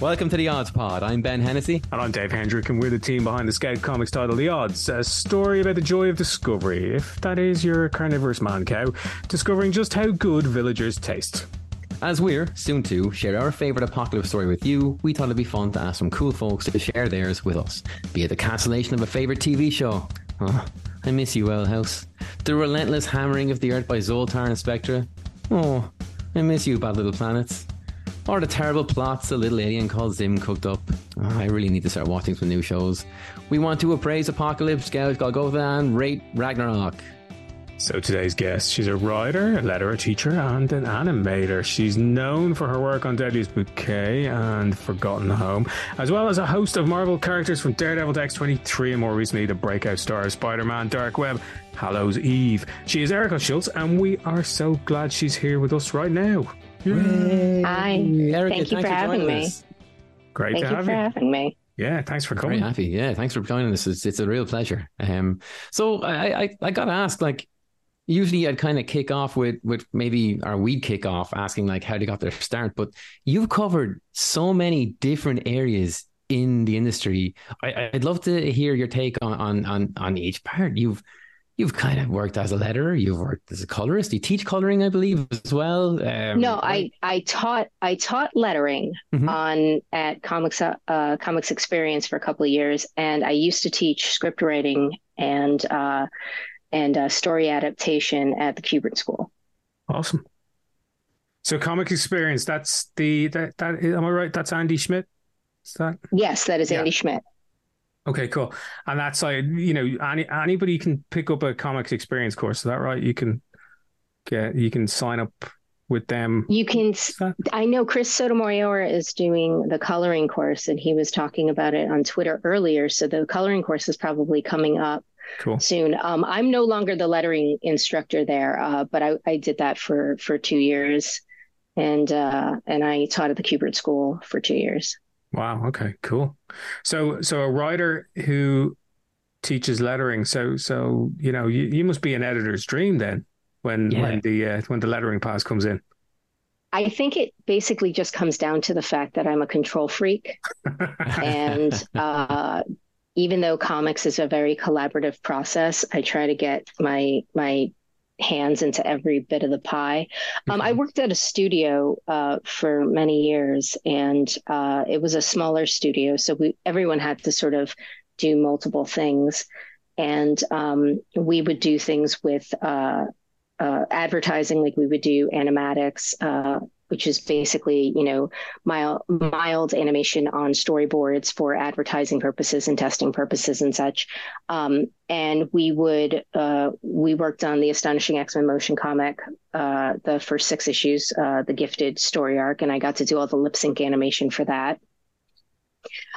Welcome to the Odds Pod. I'm Ben Hennessy. And I'm Dave Hendrick, and we're the team behind the Scout Comics title The Odds, a story about the joy of discovery, if that is your carnivorous man cow, discovering just how good villagers taste. As we're soon to share our favourite apocalypse story with you, we thought it'd be fun to ask some cool folks to share theirs with us. Be it the cancellation of a favourite TV show. Oh, I miss you, Well House. The relentless hammering of the earth by Zoltar and Spectra. Oh, I miss you, Bad Little Planets. Or the terrible plots a little alien called Zim cooked up. Oh, I really need to start watching some new shows. We want to appraise Apocalypse, Scout, Golgotha, and rate Ragnarok. So today's guest, she's a writer, a letterer, a teacher, and an animator. She's known for her work on Deadliest Bouquet and Forgotten Home, as well as a host of Marvel characters from Daredevil to X-23 and more recently the breakout star of Spider-Man Dark Web, Hallows Eve. She is Erica Schultz and we are so glad she's here with us right now. Yay. Hi. Erica, Thank you for having me. Us. Great Thank to you have for you. having me. Yeah, thanks for coming. Very happy. Yeah, thanks for joining us. It's, it's a real pleasure. Um, so I, I, I got to ask, like, usually I'd kind of kick off with with maybe or we'd kick off asking like how they got their start, but you've covered so many different areas in the industry. I, would love to hear your take on on on on each part. You've you've kind of worked as a letterer, you've worked as a colorist. You teach coloring, I believe, as well. Um, no, I I taught I taught lettering mm-hmm. on at Comics uh, Comics Experience for a couple of years, and I used to teach script writing and uh, and uh, story adaptation at the Kubert School. Awesome. So comic experience, that's the that that am I right? That's Andy Schmidt? Is that Yes, that is yeah. Andy Schmidt. Okay, cool. And that's like you know, any anybody can pick up a comics experience course. Is that right? You can get you can sign up with them. You can. I know Chris Sotomayor is doing the coloring course, and he was talking about it on Twitter earlier. So the coloring course is probably coming up cool. soon. Um, I'm no longer the lettering instructor there, uh, but I, I, did that for for two years, and uh, and I taught at the Kubert School for two years. Wow. Okay. Cool. So so a writer who teaches lettering. So so you know you, you must be an editor's dream then when yeah. when the uh, when the lettering pass comes in. I think it basically just comes down to the fact that I'm a control freak, and uh, even though comics is a very collaborative process, I try to get my my hands into every bit of the pie. Um, I worked at a studio uh, for many years, and uh, it was a smaller studio, so we everyone had to sort of do multiple things, and um, we would do things with uh, uh advertising, like we would do animatics, uh, which is basically, you know, mild, mild animation on storyboards for advertising purposes and testing purposes and such. Um, and we would, uh, we worked on the Astonishing X Men motion comic, uh, the first six issues, uh, the Gifted story arc, and I got to do all the lip sync animation for that.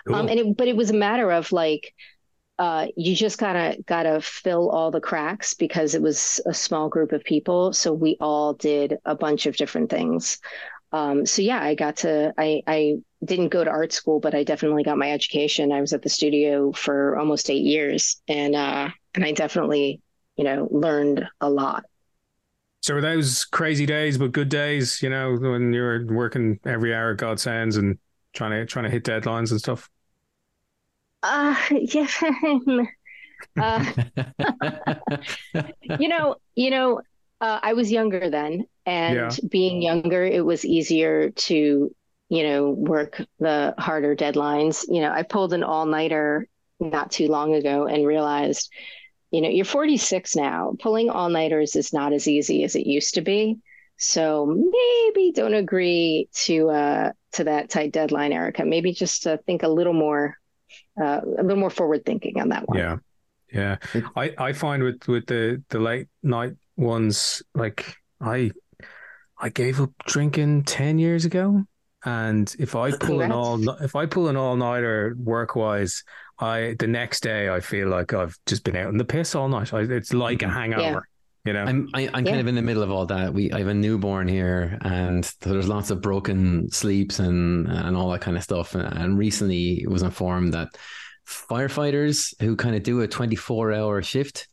Cool. Um, and it, but it was a matter of like, uh, you just gotta gotta fill all the cracks because it was a small group of people. So we all did a bunch of different things. Um, so yeah, I got to I I didn't go to art school, but I definitely got my education. I was at the studio for almost eight years, and uh, and I definitely you know learned a lot. So were those crazy days, but good days? You know, when you were working every hour, God sends, and trying to trying to hit deadlines and stuff. Uh, yeah. uh, you know, you know, uh, I was younger then, and yeah. being younger, it was easier to, you know, work the harder deadlines. You know, I pulled an all nighter not too long ago and realized, you know, you're 46 now. Pulling all nighters is not as easy as it used to be. So maybe don't agree to uh, to that tight deadline, Erica. Maybe just uh, think a little more uh, a little more forward thinking on that one. Yeah, yeah. I I find with with the the late night ones, like I I gave up drinking ten years ago, and if I pull an all if I pull an all nighter work wise, I the next day I feel like I've just been out in the piss all night. I, it's like a mm-hmm. hangover. Yeah. You know, I'm I, am i am kind of in the middle of all that. We I have a newborn here, and there's lots of broken sleeps and and all that kind of stuff. And recently, was informed that firefighters who kind of do a 24 hour shift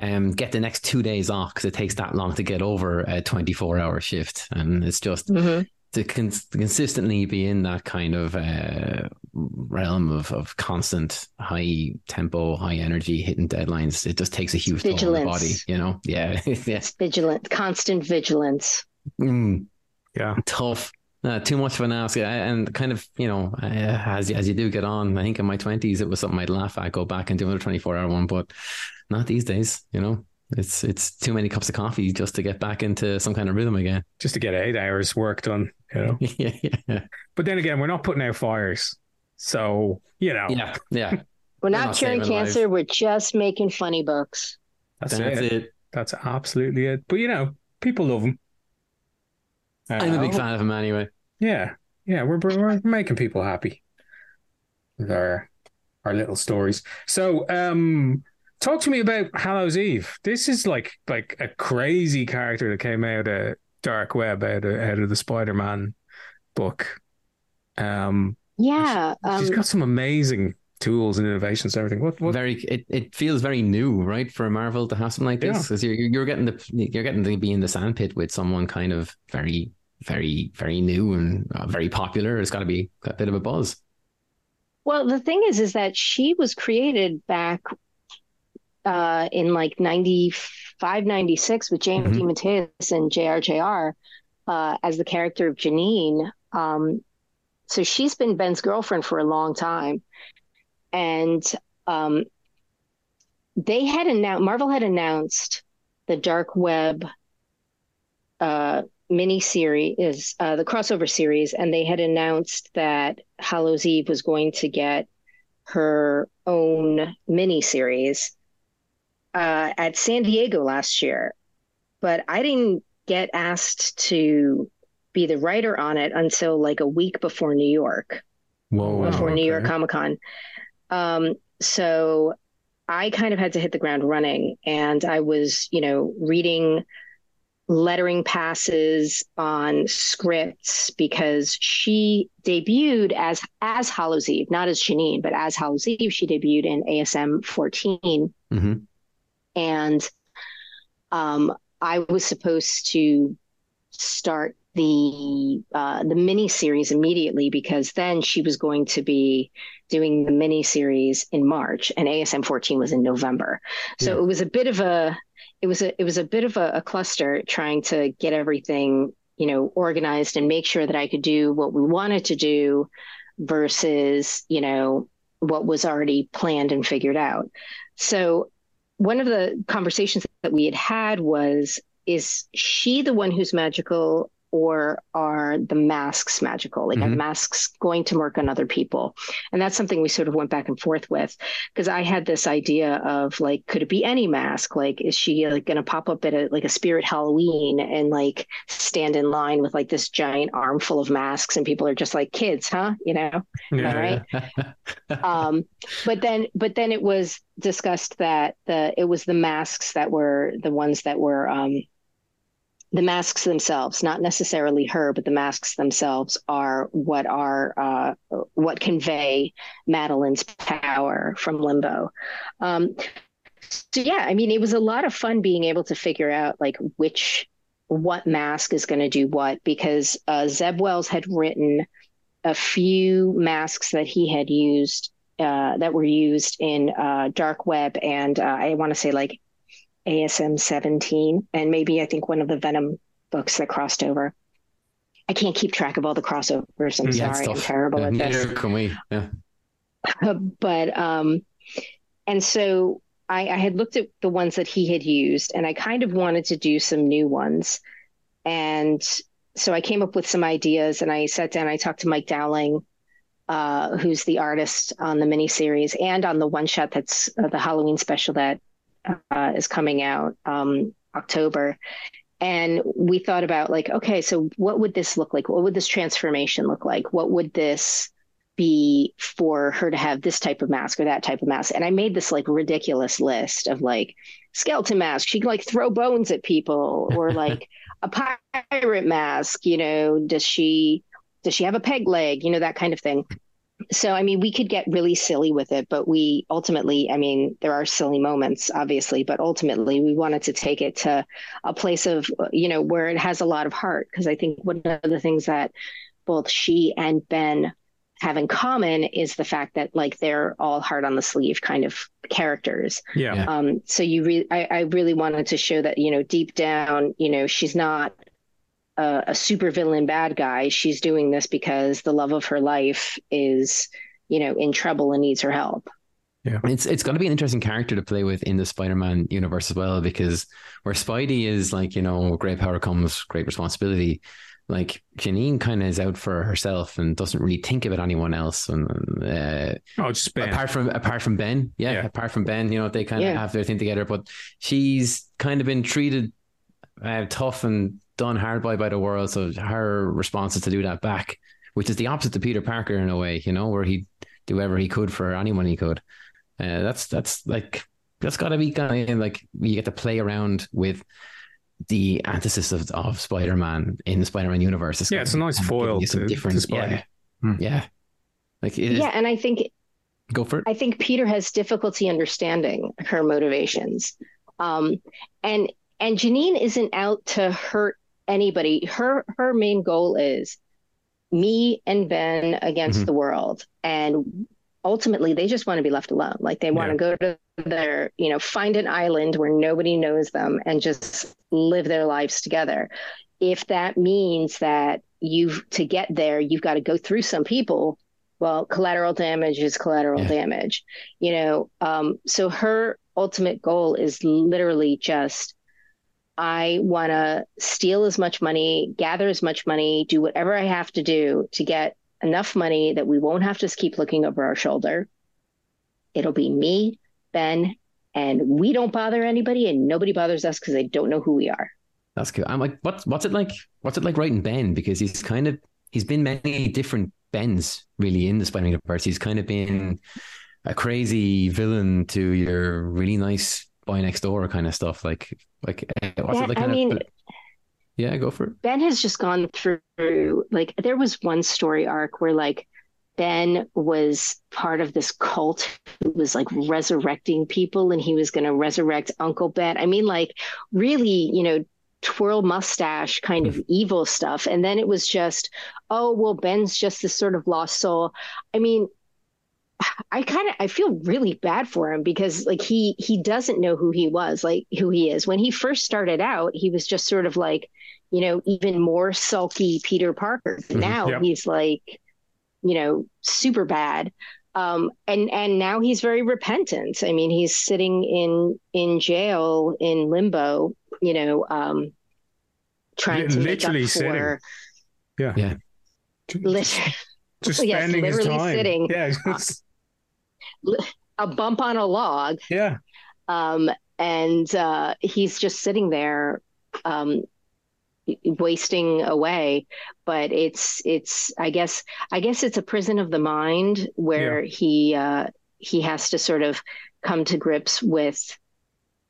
um, get the next two days off because it takes that long to get over a 24 hour shift. And it's just, mm-hmm. To cons- consistently be in that kind of uh, realm of, of constant high tempo, high energy, hitting deadlines, it just takes a huge toll on the body, you know? Yeah. yes. Vigilant, constant vigilance. Mm. Yeah. Tough. Uh, too much of an ask, and kind of you know, uh, as as you do get on, I think in my twenties it was something I'd laugh at, go back and do another twenty four hour one, but not these days. You know, it's it's too many cups of coffee just to get back into some kind of rhythm again. Just to get eight hours work done, you know. yeah, yeah. But then again, we're not putting out fires, so you know. Yeah, yeah. We're not, not curing cancer. Lives. We're just making funny books. That's, That's it. it. That's absolutely it. But you know, people love them. Uh, I'm a big fan of them anyway. Yeah, yeah, we're we're making people happy with our our little stories. So, um, talk to me about Hallows Eve. This is like like a crazy character that came out of Dark Web out of out of the Spider Man book. Um, yeah, she, has um, got some amazing tools and innovations and everything. What, what? Very, it, it feels very new, right, for Marvel to have something like this because yeah. you're you're getting the you're getting to be in the sandpit with someone kind of very very, very new and uh, very popular. It's got to be a bit of a buzz. Well, the thing is, is that she was created back uh, in like 95, 96 with James mm-hmm. And JRJR uh, as the character of Janine. Um, so she's been Ben's girlfriend for a long time. And um, they had announced, Marvel had announced the dark web uh, mini series is uh, the crossover series, and they had announced that Hallows Eve was going to get her own mini series uh, at San Diego last year, but I didn't get asked to be the writer on it until like a week before New York. Whoa, before okay. New York Comic Con. Um, so I kind of had to hit the ground running, and I was, you know, reading lettering passes on scripts because she debuted as as Hallows Eve, not as Janine, but as Hallows Eve. She debuted in ASM 14, mm-hmm. And um, I was supposed to start the uh, the mini series immediately because then she was going to be doing the mini series in March, and ASM 14 was in November. So yeah. it was a bit of a it was a it was a bit of a, a cluster trying to get everything you know organized and make sure that I could do what we wanted to do versus you know what was already planned and figured out. So one of the conversations that we had had was is she the one who's magical or are the masks magical? Like, mm-hmm. are masks going to work on other people? And that's something we sort of went back and forth with because I had this idea of like, could it be any mask? Like, is she like going to pop up at a like a spirit Halloween and like stand in line with like this giant armful of masks and people are just like kids, huh? You know, yeah, right? Yeah. um, but then, but then it was discussed that the it was the masks that were the ones that were um, the masks themselves, not necessarily her, but the masks themselves are what are uh, what convey Madelyne's power from Limbo. Um, so yeah, I mean, it was a lot of fun being able to figure out like which what mask is going to do what because uh, Zeb Wells had written a few masks that he had used uh, that were used in uh, Dark Web and uh, I want to say like ASM 17, and maybe I think one of the Venom books that crossed over. I can't keep track of all the crossovers. I'm yeah, sorry, I'm terrible yeah, at this. Can we? Yeah. but um, and so I, I had looked at the ones that he had used, and I kind of wanted to do some new ones, and so I came up with some ideas, and I sat down. I talked to Mike Dowling, uh, who's the artist on the miniseries and on the one shot that's uh, the Halloween special that uh, is coming out um, October. And we thought about like, okay, so what would this look like? What would this transformation look like? What would this be for her to have this type of mask or that type of mask? And I made this like ridiculous list of like skeleton mask. She can like throw bones at people or like a pirate mask, you know, does she does she have a peg leg? You know, that kind of thing. So I mean, we could get really silly with it, but we ultimately, I mean, there are silly moments, obviously, but ultimately, we wanted to take it to a place of, you know, where it has a lot of heart. Because I think one of the things that both she and Ben have in common is the fact that like they're all hard on the sleeve kind of characters. Yeah. Um. So you really, I, I really wanted to show that you know deep down, you know, she's not a, a super villain bad guy. She's doing this because the love of her life is, you know, in trouble and needs her help. Yeah. It's it's going to be an interesting character to play with in the Spider-Man universe as well because where Spidey is like, you know, great power comes great responsibility. Like Janine kind of is out for herself and doesn't really think about anyone else. And uh, oh, just Ben. apart from apart from Ben, yeah, yeah. apart from Ben, you know, they kind of yeah. have their thing together. But she's kind of been treated uh, tough and done hard by by the world. So her response is to do that back, which is the opposite to Peter Parker in a way, you know, where he do whatever he could for anyone he could. Uh, that's that's like that's got to be kind of like you get to play around with the antithesis of, of Spider-Man in the Spider-Man universe. It's yeah, it's a nice foil to, different, to yeah, hmm. yeah, like yeah, and I think go for it. I think Peter has difficulty understanding her motivations, um, and and Janine isn't out to hurt anybody. Her her main goal is me and Ben against mm-hmm. the world, and ultimately they just want to be left alone. Like they want yeah. to go to their, you know, find an island where nobody knows them and just live their lives together. If that means that you've to get there, you've got to go through some people. Well, collateral damage is collateral yeah. damage, you know. Um, so her ultimate goal is literally just I want to steal as much money, gather as much money, do whatever I have to do to get enough money that we won't have to keep looking over our shoulder. It'll be me, Ben, and we don't bother anybody, and nobody bothers us because they don't know who we are. That's cool. I'm like, what's what's it like? What's it like writing Ben? Because he's kind of he's been many different Bens really in the Spider-Man universe. He's kind of been a crazy villain to your really nice boy next door kind of stuff. Like like eh, what's yeah? I mean. Of, yeah, go for it. Ben has just gone through like there was one story arc where like Ben was part of this cult who was like resurrecting people and he was going to resurrect Uncle Ben. I mean, like, really, you know, twirl mustache kind of hmm. evil stuff. And then it was just, oh, well, Ben's just this sort of lost soul. I mean, I kind of I feel really bad for him because like he he doesn't know who he was, like who he is. When he first started out, he was just sort of like, you know, even more sulky Peter Parker. Mm-hmm. Now yep. he's like, you know, super bad. Um, and and now he's very repentant. I mean, he's sitting in in jail in limbo, you know, um, trying to literally sitting. For, yeah, yeah, literally, just spending yes, his time. Sitting, yeah, a bump on a log. Yeah. Um, and uh, he's just sitting there, um, wasting away. But it's it's I guess I guess it's a prison of the mind where yeah. he uh, he has to sort of come to grips with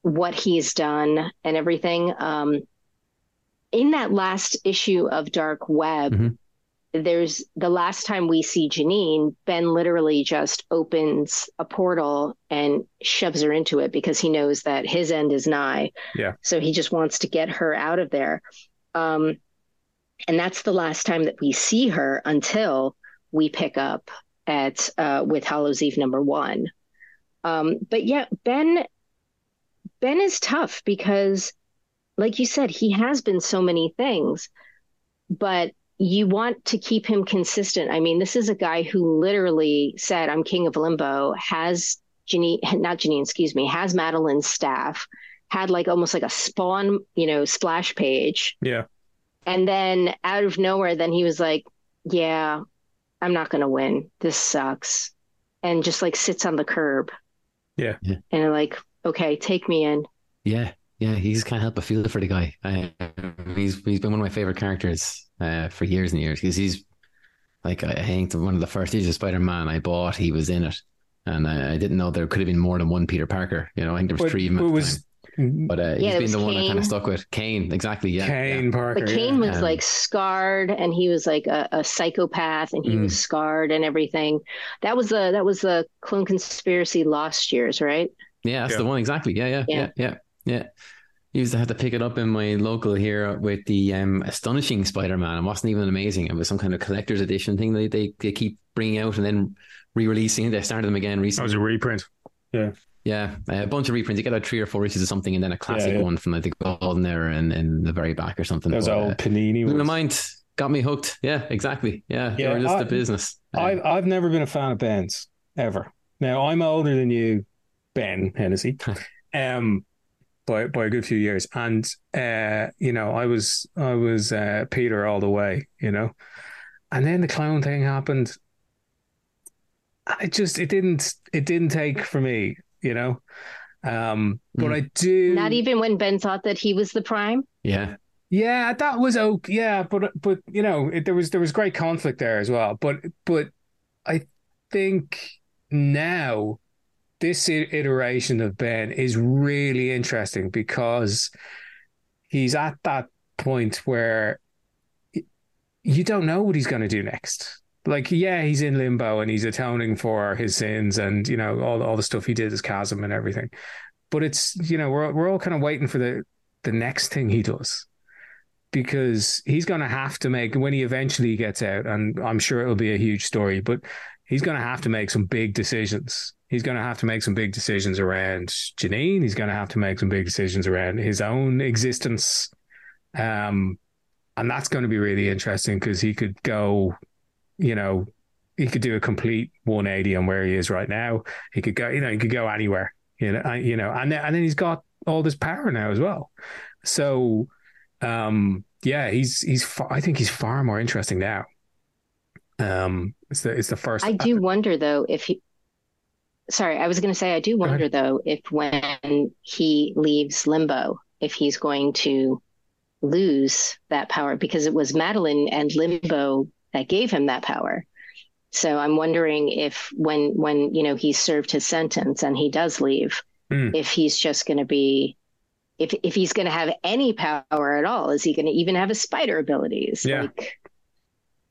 what he's done and everything. Um, in that last issue of Dark Web, mm-hmm there's the last time we see Janine, Ben literally just opens a portal and shoves her into it because he knows that his end is nigh. Yeah. So he just wants to get her out of there. Um, and that's the last time that we see her until we pick up at uh, with Hallows Eve number one. Um, but yeah, Ben Ben is tough because, like you said, he has been so many things, but you want to keep him consistent. I mean, this is a guy who literally said, I'm king of limbo, has Janine, not Janine, excuse me, has Madelyne's staff, had like almost like a spawn, you know, splash page. Yeah. And then out of nowhere, then he was like, Yeah, I'm not going to win. This sucks. And just like sits on the curb. Yeah. yeah. And like, okay, take me in. Yeah. Yeah. He just can't help but feel for the guy. Uh, he's, he's been one of my favorite characters uh, for years and years because he's like I think one of the first issues of Spider Man I bought, he was in it, and I, I, didn't know there could have been more than one Peter Parker. You know, I think there was but, three. But was but uh, Yeah, he's been was the one I kind of stuck with. Kaine, exactly. Yeah, Kaine Parker. But yeah. Kaine was Um, like scarred, and he was like a, a psychopath, and he Mm. was scarred and everything. That was the that was the clone conspiracy lost years, right? yeah, yeah that's Yeah. the one exactly. Yeah, yeah, yeah, Yeah. Yeah, yeah. Used to have to pick it up in my local here with the um, astonishing Spider-Man. It wasn't even amazing. It was some kind of collector's edition thing they they, they keep bringing out and then re-releasing. They started them again recently. That was a reprint. Yeah, Yeah, a bunch of reprints. You get like three or four issues of something, and then a classic Yeah, yeah. one from like the golden era and in the very back or something. Those But, old uh, Panini my mind, got me hooked. Yeah, exactly. Yeah, Yeah, they were just I- the business. I've I've never been a fan of Ben's ever. Now I'm older than you, Ben Hennessy, um, by by a good few years, and uh, you know I was I was uh, Peter all the way, you know, and then the clown thing happened. I just it didn't it didn't take for me, you know, um, but Mm. I do Not even when Ben thought that he was the prime. yeah, Yeah, that was okay. Yeah, but but you know, it, there was there was great conflict there as well. But but I think now this iteration of Ben is really interesting because he's at that point where you don't know what he's going to do next. Like, yeah, he's in limbo and he's atoning for his sins and you know all all the stuff he did as chasm and everything. But it's you know we're we're all kind of waiting for the the next thing he does because he's going to have to make when he eventually gets out, and I'm sure it'll be a huge story, but he's going to have to make some big decisions. He's going to have to make some big decisions around Janine. He's going to have to make some big decisions around his own existence. Um, and that's going to be really interesting because he could go, you know, he could do a complete 180 on where he is right now. He could go, you know, he could go anywhere, you know, you know, and then, and then he's got all this power now as well. So, um, yeah, he's he's far, I think he's far more interesting now. Um, it's the it's the first. I do wonder though if he. Sorry, I was going to say I do wonder though if when he leaves Limbo, if he's going to lose that power because it was Madelyne and Limbo that gave him that power. So I'm wondering if when when you know he's served his sentence and he does leave, Mm. if he's just going to be if if he's going to have any power at all, is he going to even have his spider abilities? Yeah. Like,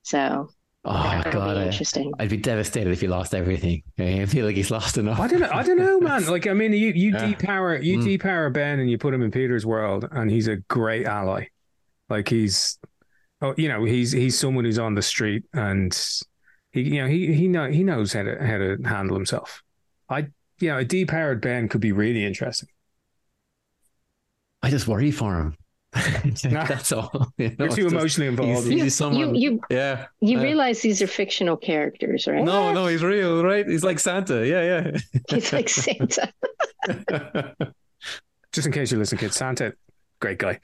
so Oh my that'll god, be I, interesting. I'd be devastated if he lost everything. I feel like he's lost enough. I don't know. I don't know, man. Like, I mean, you you Yeah. depower you Mm. depower Ben and you put him in Peter's world, and he's a great ally. Like he's, oh, you know, he's he's someone who's on the street and he, you know, he he know he knows how to how to handle himself. I, you know, a depowered Ben could be really interesting. I just worry for him. That's all. You know, You're it's too just- emotionally involved. He's, You- he's someone. you- yeah. You Uh, realize these are fictional characters, right? No, no, he's real, right? He's like Santa. Yeah, yeah. It's like Santa. Just in case you listen, kids, Santa, great guy.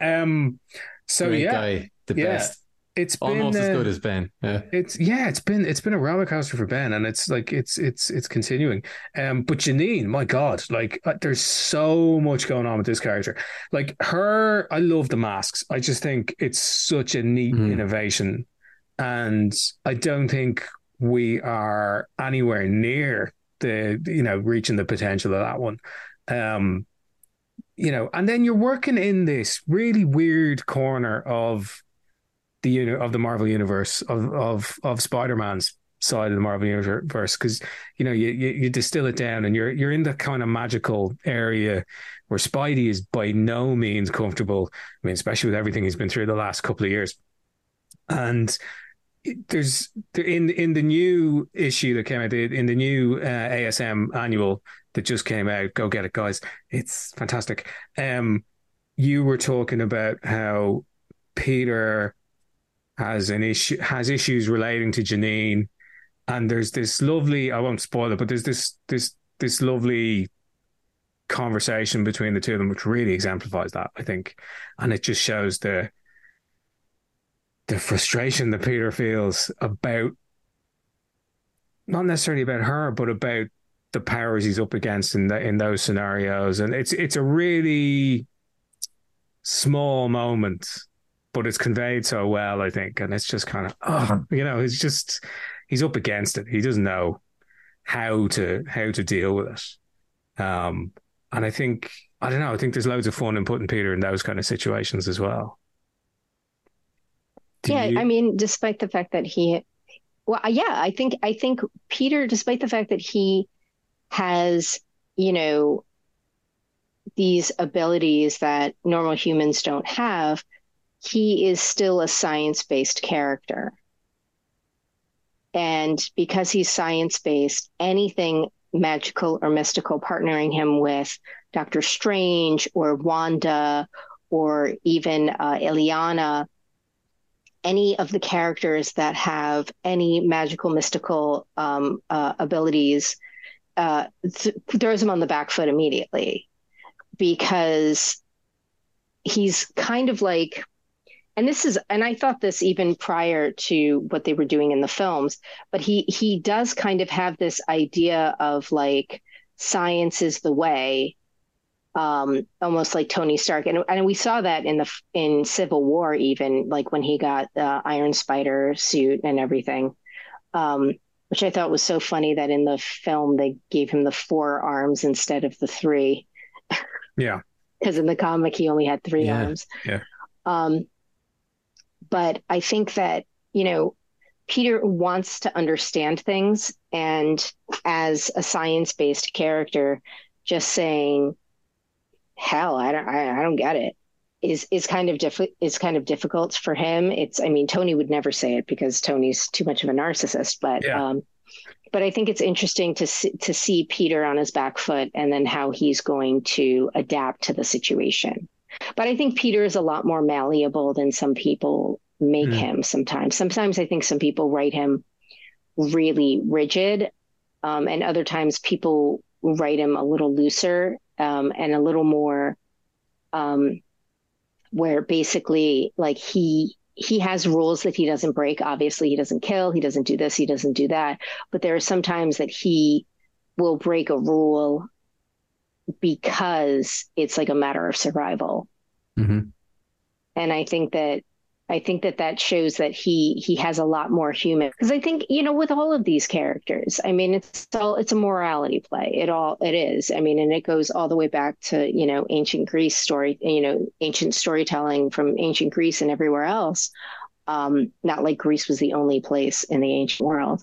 Um, so Great yeah, guy, the Yeah. best, it's been almost as uh, good as Ben. Yeah. It's yeah, it's been it's been a roller coaster for Ben, and it's like it's it's it's continuing. Um, but Janine, my God, like uh, there's so much going on with this character. Like her, I love the masks. I just think it's such a neat Mhm. innovation, and I don't think we are anywhere near the you know reaching the potential of that one. Um, you know, and then you're working in this really weird corner of the of the Marvel universe of of of Spider Man's side of the Marvel universe because you know you, you you distill it down and you're you're in the kind of magical area where Spidey is by no means comfortable. I mean, especially with everything he's been through the last couple of years, and there's in in the new issue that came out in the new uh, ASM annual that just came out. Go get it, guys! It's fantastic. Um, you were talking about how Peter has an issue has issues relating to Janine, and there's this lovely I won't spoil it, but there's this this this lovely conversation between the two of them, which really exemplifies that, I think. And it just shows the the frustration that Peter feels about not necessarily about her, but about the powers he's up against in the, in those scenarios. And it's it's a really small moment, but it's conveyed so well, I think. And it's just kind of oh, you know, he's just he's up against it. He doesn't know how to how to deal with it. Um, and I think I don't know. I think there's loads of fun in putting Peter in those kind of situations as well. Do yeah, you... I mean, despite the fact that he, well, yeah, I think I think Peter, despite the fact that he has, you know, these abilities that normal humans don't have, he is still a science based character. And because he's science based, anything magical or mystical partnering him with Doctor Strange or Wanda or even uh, Illyana, any of the characters that have any magical, mystical um, uh, abilities, uh, th- throws him on the back foot immediately because he's kind of like and this is and i thought this even prior to what they were doing in the films but he he does kind of have this idea of like science is the way um almost like tony stark. And, and we saw that in the in civil war even like when he got the iron spider suit and everything um which i thought was so funny that in the film they gave him the four arms instead of the three. Yeah. Because in the comic he only had three yeah. arms. Yeah. Um but I think that, you know, Peter wants to understand things. And as a science based character, just saying, hell, I don't, I, I don't get it is is kind of diff- is kind of difficult for him. It's I mean Tony would never say it because Tony's too much of a narcissist, but yeah. um, but I think it's interesting to see, to see Peter on his back foot and then how he's going to adapt to the situation. But I think Peter is a lot more malleable than some people make mm. him sometimes. Sometimes I think some people write him really rigid, um, and other times people write him a little looser um, and a little more, um, where basically like he he has rules that he doesn't break. Obviously, he doesn't kill, he doesn't do this, he doesn't do that. But there are some times that he will break a rule because it's like a matter of survival. Mm-hmm. And I think that I think that that shows that he he has a lot more human because I think you know with all of these characters I mean it's all it's a morality play. It all it is. I mean and it goes all the way back to you know ancient Greece story you know ancient storytelling from ancient Greece and everywhere else. Um, not like Greece was the only place in the ancient world.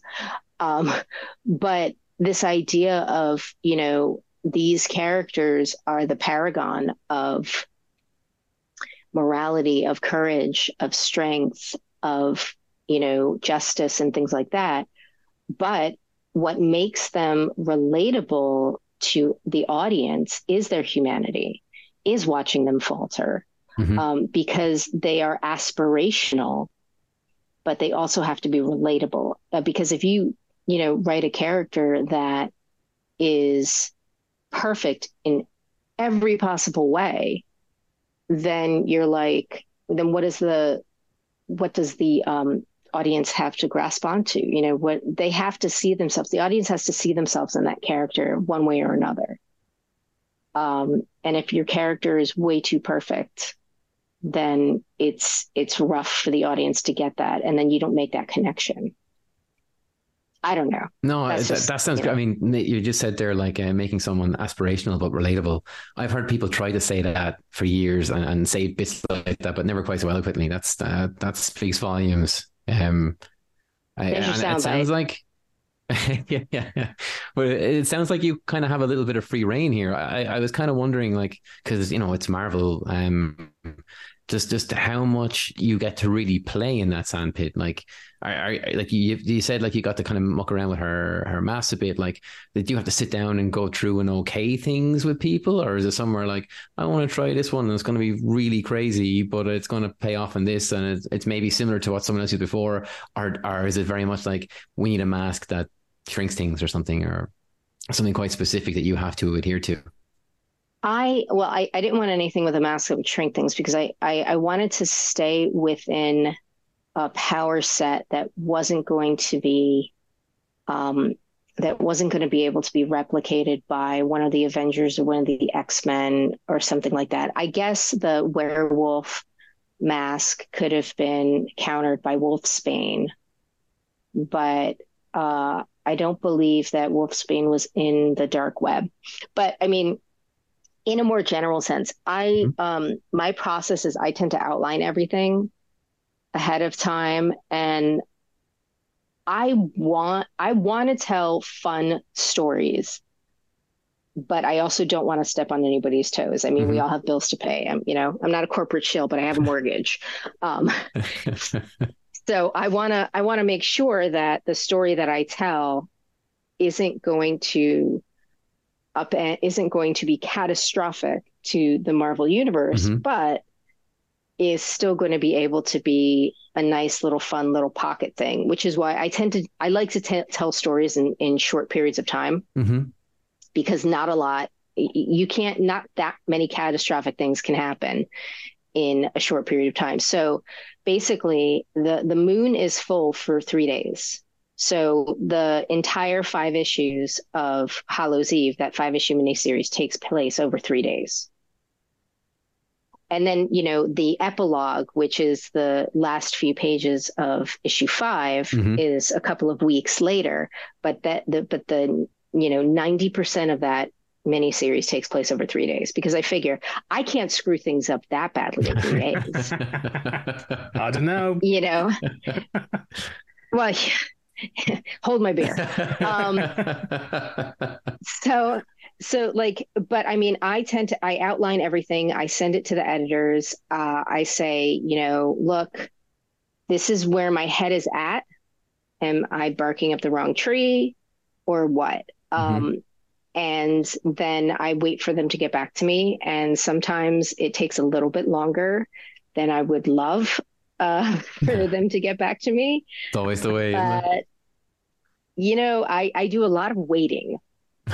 Um, but this idea of you know these characters are the paragon of morality, of courage, of strength, of, you know, justice and things like that. But what makes them relatable to the audience is their humanity, is watching them falter, mm-hmm. um, because they are aspirational, but they also have to be relatable. Uh, because if you, you know, write a character that is perfect in every possible way, then you're like, then what is the, what does the um, audience have to grasp onto? You know, what they have to see themselves. The audience has to see themselves in that character one way or another. Um, and if your character is way too perfect, then it's it's rough for the audience to get that, and then you don't make that connection. I don't know. No, that, just, that, sounds. You know. I mean, you just said there like uh, making someone aspirational but relatable. I've heard people try to say that for years and, and say bits like that, but never quite so eloquently. That's uh, that speaks volumes. Um, I, and it sounds like. yeah, yeah, yeah, but it sounds like you kind of have a little bit of free reign here. I, I was kind of wondering, like, because you know it's Marvel. Um, just just how much you get to really play in that sandpit. Like, are, are, like you you said, like you got to kind of muck around with her her mass a bit. Like, did you have to sit down and go through and okay things with people, or is it somewhere like I want to try this one and it's going to be really crazy, but it's going to pay off in this, and it's, it's maybe similar to what someone else did before, or or is it very much like we need a mask that shrinks things or something, or something quite specific that you have to adhere to? I well, I, I didn't want anything with a mask that would shrink things because I, I, I wanted to stay within a power set that wasn't going to be um, that wasn't going to be able to be replicated by one of the Avengers or one of the X Men or something like that. I guess the werewolf mask could have been countered by Wolfsbane, but uh, I don't believe that Wolfsbane was in the dark web. But I mean, in a more general sense, I mm-hmm. um my process is I tend to outline everything ahead of time and I want I want to tell fun stories but I also don't want to step on anybody's toes. I mean, mm-hmm. we all have bills to pay. I'm, you know, I'm not a corporate shill, but I have a mortgage. um, so I want to, I want to make sure that the story that I tell isn't going to up and isn't going to be catastrophic to the Marvel universe, mm-hmm. but is still going to be able to be a nice little fun little pocket thing, which is why I tend to I like to t- tell stories in in short periods of time mm-hmm. because not a lot you can't not that many catastrophic things can happen in a short period of time. So basically the the moon is full for 3 days. So the entire five issues of Hallows Eve, that five issue miniseries, takes place over three days. And then, you know, the epilogue, which is the last few pages of issue 5 mm-hmm. is a couple of weeks later. But that the but the you know, 90% of that miniseries takes place over three days because I figure I can't screw things up that badly in three days. I don't know. You know. well, hold my beer. Um, so, so like, but I mean, I tend to, I outline everything. I send it to the editors. Uh, I say, you know, look, this is where my head is at. Am I barking up the wrong tree or what? Mm-hmm. Um, and then I wait for them to get back to me. And sometimes it takes a little bit longer than I would love uh, for them to get back to me. It's always the way. But you know, I, I do a lot of waiting.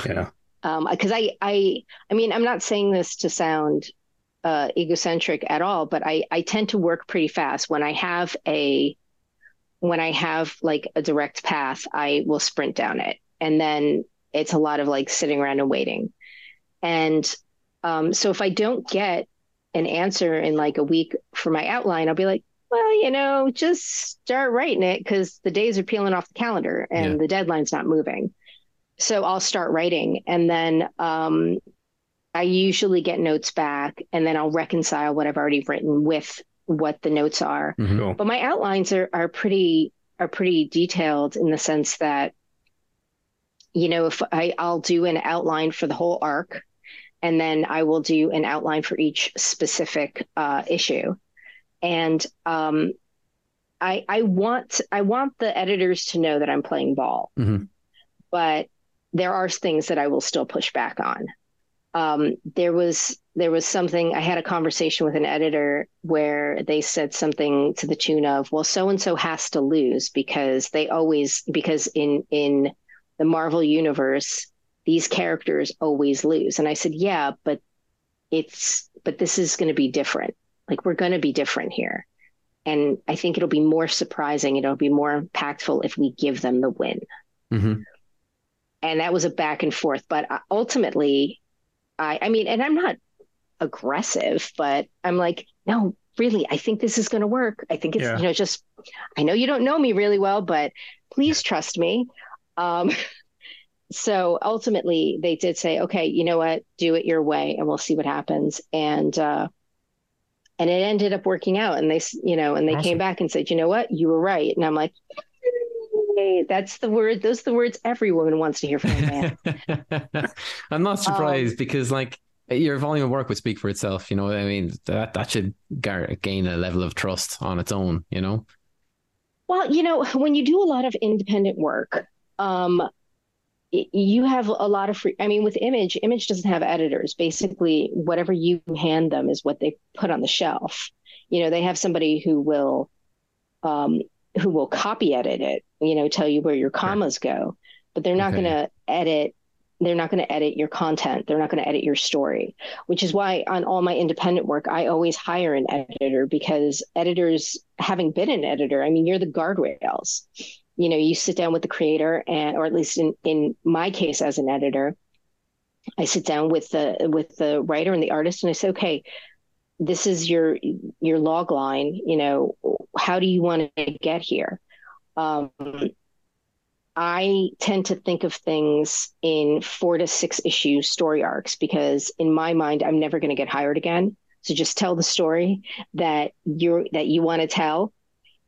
Yeah. Um, because I, I, I mean, I'm not saying this to sound uh, egocentric at all, but I, I tend to work pretty fast when I have a, when I have like a direct path, I will sprint down it, and then it's a lot of like sitting around and waiting. And um, so if I don't get an answer in like a week for my outline, I'll be like, well, you know, just start writing it because the days are peeling off the calendar and yeah. the deadline's not moving. So I'll start writing and then um, I usually get notes back and then I'll reconcile what I've already written with what the notes are. Mm-hmm. But my outlines are, are pretty are pretty detailed in the sense that you know if I, I'll do an outline for the whole arc and then I will do an outline for each specific uh, issue and um, I I want I want the editors to know that I'm playing ball, mm-hmm. but there are things that I will still push back on. Um, there was there was something I had a conversation with an editor where they said something to the tune of, "Well, so and so has to lose because they always because in in the Marvel universe these characters always lose." And I said, "Yeah, but it's but this is going to be different like we're going to be different here. And I think it'll be more surprising. It'll be more impactful if we give them the win. Mm-hmm. And that was a back and forth. But uh, ultimately, I, I mean, and I'm not aggressive, but I'm like, no, really, I think this is going to work. I think it's, yeah. you know, just, I know you don't know me really well, but please trust me. Um, so ultimately, they did say, okay, you know what, do it your way and we'll see what happens. And, uh, and it ended up working out. And they you know and they awesome. came back and said you know what? You were right. And i'm like hey, that's the word those are the words every woman wants to hear from a man. I'm not surprised um, because like your volume of work would speak for itself you know i mean that that should gain a level of trust on its own you know? Well you know when you do a lot of independent work um you have a lot of free i mean with image image doesn't have editors. Basically whatever you hand them is what they put on the shelf. You know they have somebody who will um who will copy edit it you know tell you where your commas go. But they're not okay. going to edit they're not going to edit your content. They're not going to edit your story which is why on all my independent work i always hire an editor because editors having been an editor i mean you're the guardrails you know you sit down with the creator and or at least in in my case as an editor i sit down with the with the writer and the artist and i say okay this is your your log line you know how do you want to get here um, I tend to think of things in four to six issue story arcs because in my mind, I'm never going to get hired again. So just tell the story that you're that you want to tell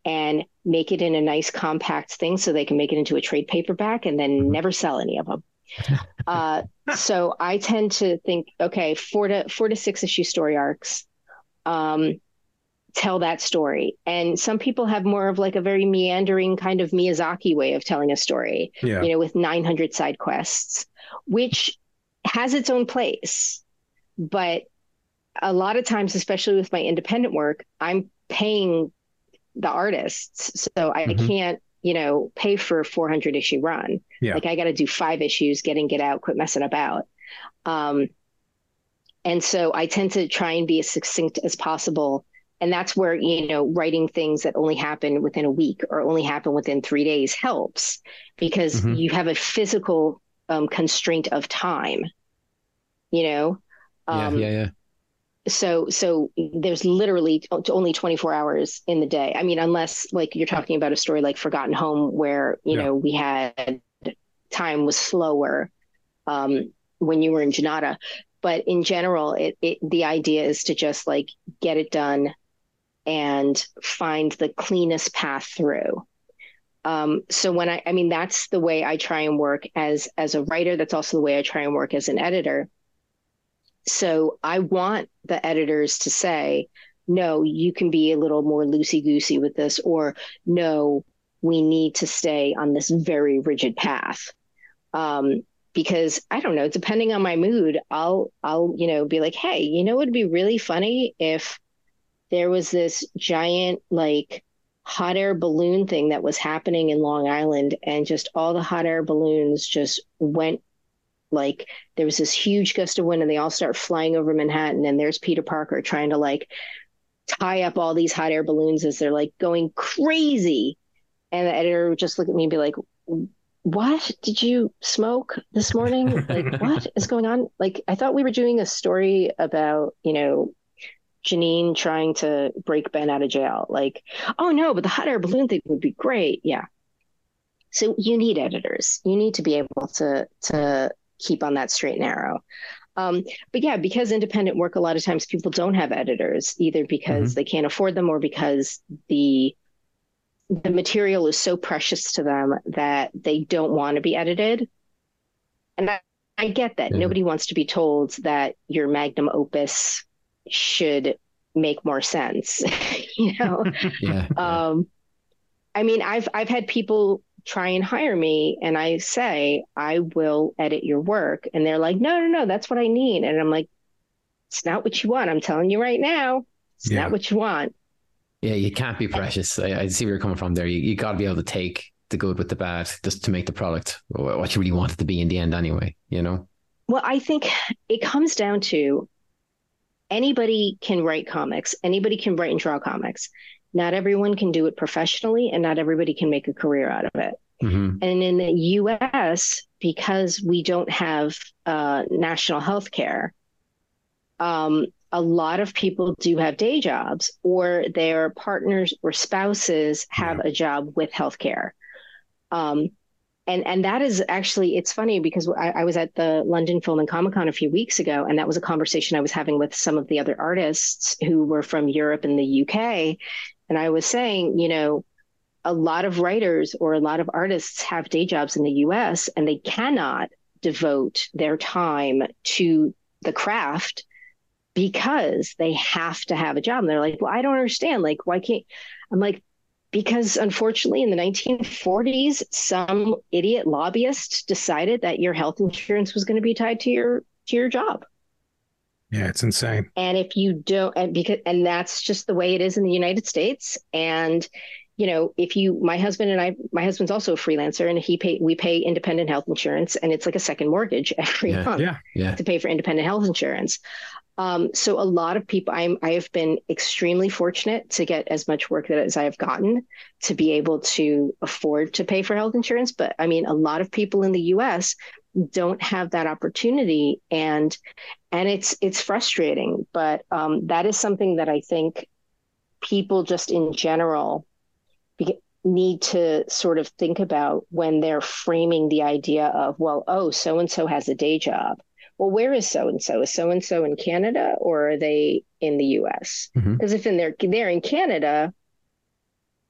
and make it in a nice compact thing so they can make it into a trade paperback and then mm-hmm. never sell any of them. uh, so I tend to think, okay, four to four to six issue story arcs. Um, tell that story. And some people have more of like a very meandering kind of Miyazaki way of telling a story, yeah. you know, with 900 side quests, which has its own place. But a lot of times, especially with my independent work, I'm paying the artists. So I mm-hmm. can't, you know, pay for a 400 issue run. Yeah. Like I got to do five issues, get in, get out, quit messing about. Um, and so I tend to try and be as succinct as possible. And that's where, you know, writing things that only happen within a week or only happen within three days helps because mm-hmm. you have a physical um, constraint of time, you know? Um, yeah, yeah, yeah so so there's literally only 24 hours in the day. I mean unless like you're talking about a story like forgotten home where you yeah. know we had time was slower um, when you were in janata. But in general it, it the idea is to just like get it done and find the cleanest path through. Um, so when i i mean that's the way i try and work as as a writer. That's also the way i try and work as an editor so I want the editors to say, no, you can be a little more loosey goosey with this, or no, we need to stay on this very rigid path. Um, because I don't know, depending on my mood, I'll I'll you know be like, hey, you know, it'd be really funny if there was this giant like hot air balloon thing that was happening in Long Island, and just all the hot air balloons just went like there was this huge gust of wind and they all start flying over Manhattan and there's Peter Parker trying to like tie up all these hot air balloons as they're like going crazy. And the editor would just look at me and be like, What did you smoke this morning? like, what is going on? Like, I thought we were doing a story about, you know, Janine trying to break Ben out of jail. Like, oh no, but the hot air balloon thing would be great. Yeah. So you need editors. You need to be able to to keep on that straight and narrow. Um, but yeah, because independent work, a lot of times people don't have editors either because mm-hmm. they can't afford them or because the the material is so precious to them that they don't want to be edited. And I, I get that. Yeah. Nobody wants to be told that your magnum opus should make more sense. you know? yeah. Um, I mean, I've I've had people try and hire me and I say, I will edit your work. And they're like, no, no, no, that's what I need. And I'm like, it's not what you want. I'm telling you right now, it's yeah. not what you want. Yeah, you can't be precious. I, I see where you're coming from there. You, you got to be able to take the good with the bad just to make the product what you really want it to be in the end, anyway, you know? Well, I think it comes down to anybody can write comics, anybody can write and draw comics not everyone can do it professionally and not everybody can make a career out of it. Mm-hmm. And in the US, because we don't have uh, national health care, um, a lot of people do have day jobs or their partners or spouses have yeah. a job with healthcare. Um, and and that is actually it's funny because I, I was at the London Film and Comic Con a few weeks ago, and that was a conversation I was having with some of the other artists who were from Europe and the UK, and I was saying, you know, a lot of writers or a lot of artists have day jobs in the US and they cannot devote their time to the craft because they have to have a job. And they're like, well, I don't understand. Like, why can't I'm like, because unfortunately in the 1940s, some idiot lobbyist decided that your health insurance was going to be tied to your to your job. Yeah, it's insane. And if you don't, and because, and that's just the way it is in the United States. And, you know, if you, my husband and I, my husband's also a freelancer and he pay, we pay independent health insurance and it's like a second mortgage every yeah, month yeah, yeah. to pay for independent health insurance. Um, so a lot of people, I'm, I have been extremely fortunate to get as much work that as I have gotten to be able to afford to pay for health insurance. But I mean, a lot of people in the U.S don't have that opportunity and and it's it's frustrating but um, that is something that i think people just in general need to sort of think about when they're framing the idea of, well, oh, so and so has a day job. Well, where is so and so? Is so and so in Canada or are they in the US? Because mm-hmm. if in they're, they're in Canada,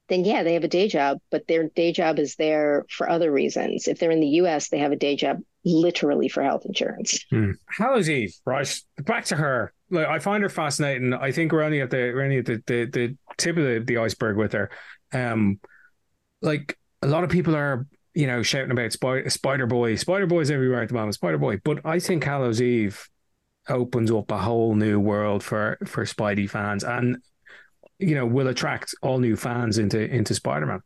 then yeah, they have a day job, but their day job is there for other reasons. If they're in the US, they have a day job literally for health insurance. Hmm. Hallows Eve, right? Back to her. Like, I find her fascinating. I think we're only at the we're only at the, the, the tip of the, the iceberg with her. Um, like a lot of people are, you know, shouting about Spy- Spider Boy. Spider Boy's everywhere at the moment. Spider Boy, but I think Hallows Eve opens up a whole new world for for Spidey fans, and you know will attract all new fans into into Spider Man.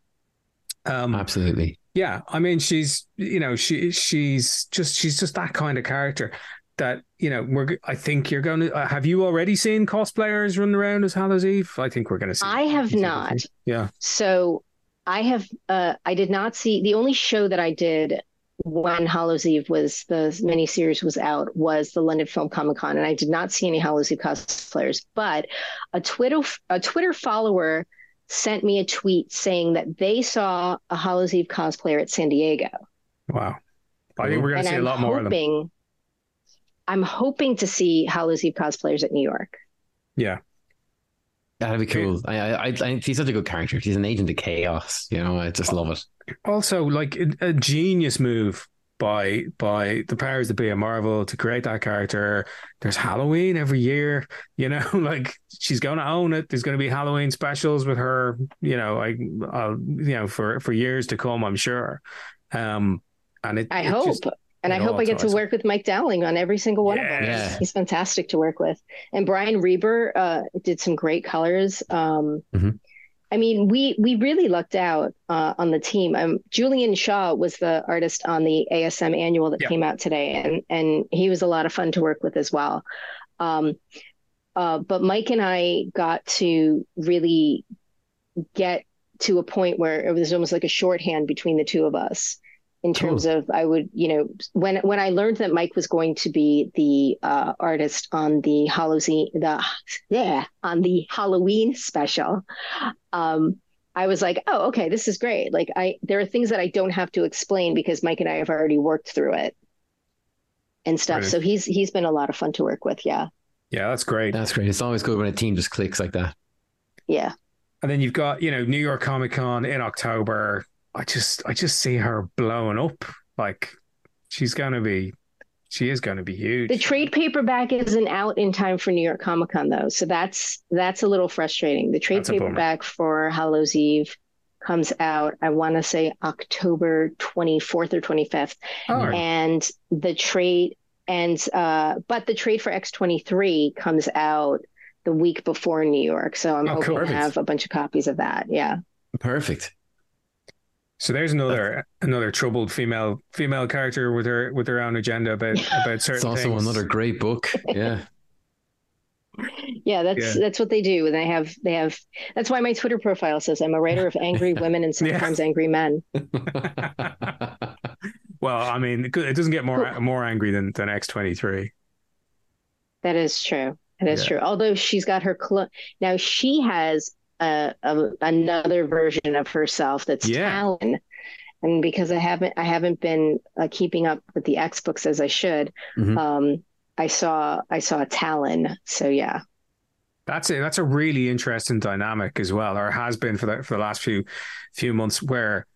Um, Absolutely. Yeah, I mean, she's you know she she's just she's just that kind of character that you know we're. I think you're going to. Uh, have you already seen cosplayers running around as Hallows Eve? I think we're going to see. I have not. Yeah. So I have. Uh, I did not see the only show that I did when Hallows Eve was the miniseries was out was the London Film Comic Con, and I did not see any Hallows Eve cosplayers. But a Twitter a Twitter follower sent me a tweet saying that they saw a Hallows Eve cosplayer at San Diego. Wow. I think we're going to see I'm a lot more hoping, of them. I'm hoping to see Hallows Eve cosplayers at New York. Yeah. That'd be cool. I, I, I, he's such a good character. He's an agent of chaos. You know, I just love it. Also, like a, a genius move by by the powers that be at Marvel to create that character. There's Halloween every year, you know, like she's going to own it. There's going to be Halloween specials with her, you know, I, I'll, you know, for for years to come, I'm sure. Um, and it, I it hope. Just, and I hope I get to work with Mike Dowling on every single one yeah. of them. Yeah. He's fantastic to work with. And Brian Reber uh, did some great colors. Um, mm-hmm. I mean, we we really lucked out uh, on the team. Um, Julian Shaw was the artist on the ASM annual that yeah. came out today, and and he was a lot of fun to work with as well. Um, uh, but Mike and I got to really get to a point where it was almost like a shorthand between the two of us in terms cool. of I would you know when when I learned that Mike was going to be the uh, artist on the Halloween the yeah on the Halloween special, um, I was like, oh okay, this is great. Like I there are things that I don't have to explain because Mike and I have already worked through it and stuff. Right. So he's he's been a lot of fun to work with. Yeah. Yeah, that's great. That's great. It's always good when a team just clicks like that. Yeah. And then you've got, you know, New York Comic Con in October. I just I just see her blowing up. Like she's gonna be she is gonna be huge. The trade paperback isn't out in time for New York Comic Con though. So that's that's a little frustrating. The trade paperback for Hallows Eve comes out, I want to say October 24th or 25th. Oh. And the trade and uh but the trade for X23 comes out the week before New York. So I'm oh, hoping cool. to have a bunch of copies of that. Yeah. Perfect. So there's another another troubled female female character with her with her own agenda about about certain. It's also things. another great book. Yeah. yeah, that's yeah. that's what they do, and they have they have. That's why my Twitter profile says I'm a writer of angry women and sometimes yeah. angry men. well, I mean, it doesn't get more more angry than than X23. That is true. That is yeah. true. Although she's got her clone now, she has a, a, another version of herself that's yeah. Talon. And because I haven't I haven't been uh, keeping up with the X books as I should, mm-hmm. um, I saw I saw Talon. So yeah. That's it. That's a really interesting dynamic as well, or has been for the for the last few few months, where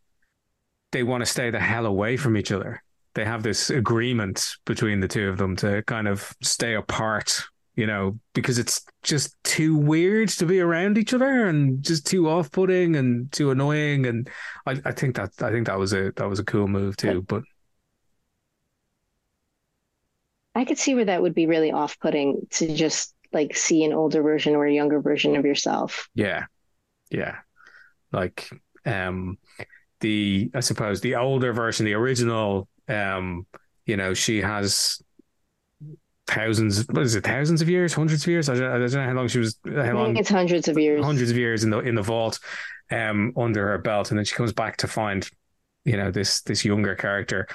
they want to stay the hell away from each other. They have this agreement between the two of them to kind of stay apart you know, because it's just too weird to be around each other and just too off-putting and too annoying. And I, I think that I think that was a that was a cool move too. But I could see where that would be really off-putting to just like see an older version or a younger version of yourself. Yeah, yeah, like um, the I suppose the older version, the original, um, you know, she has thousands, what is it, thousands of years, hundreds of years? I don't, I don't know how long she was. How long? It's hundreds of years. Hundreds of years in the in the vault, um, under her belt, and then she comes back to find, you know, this this younger character,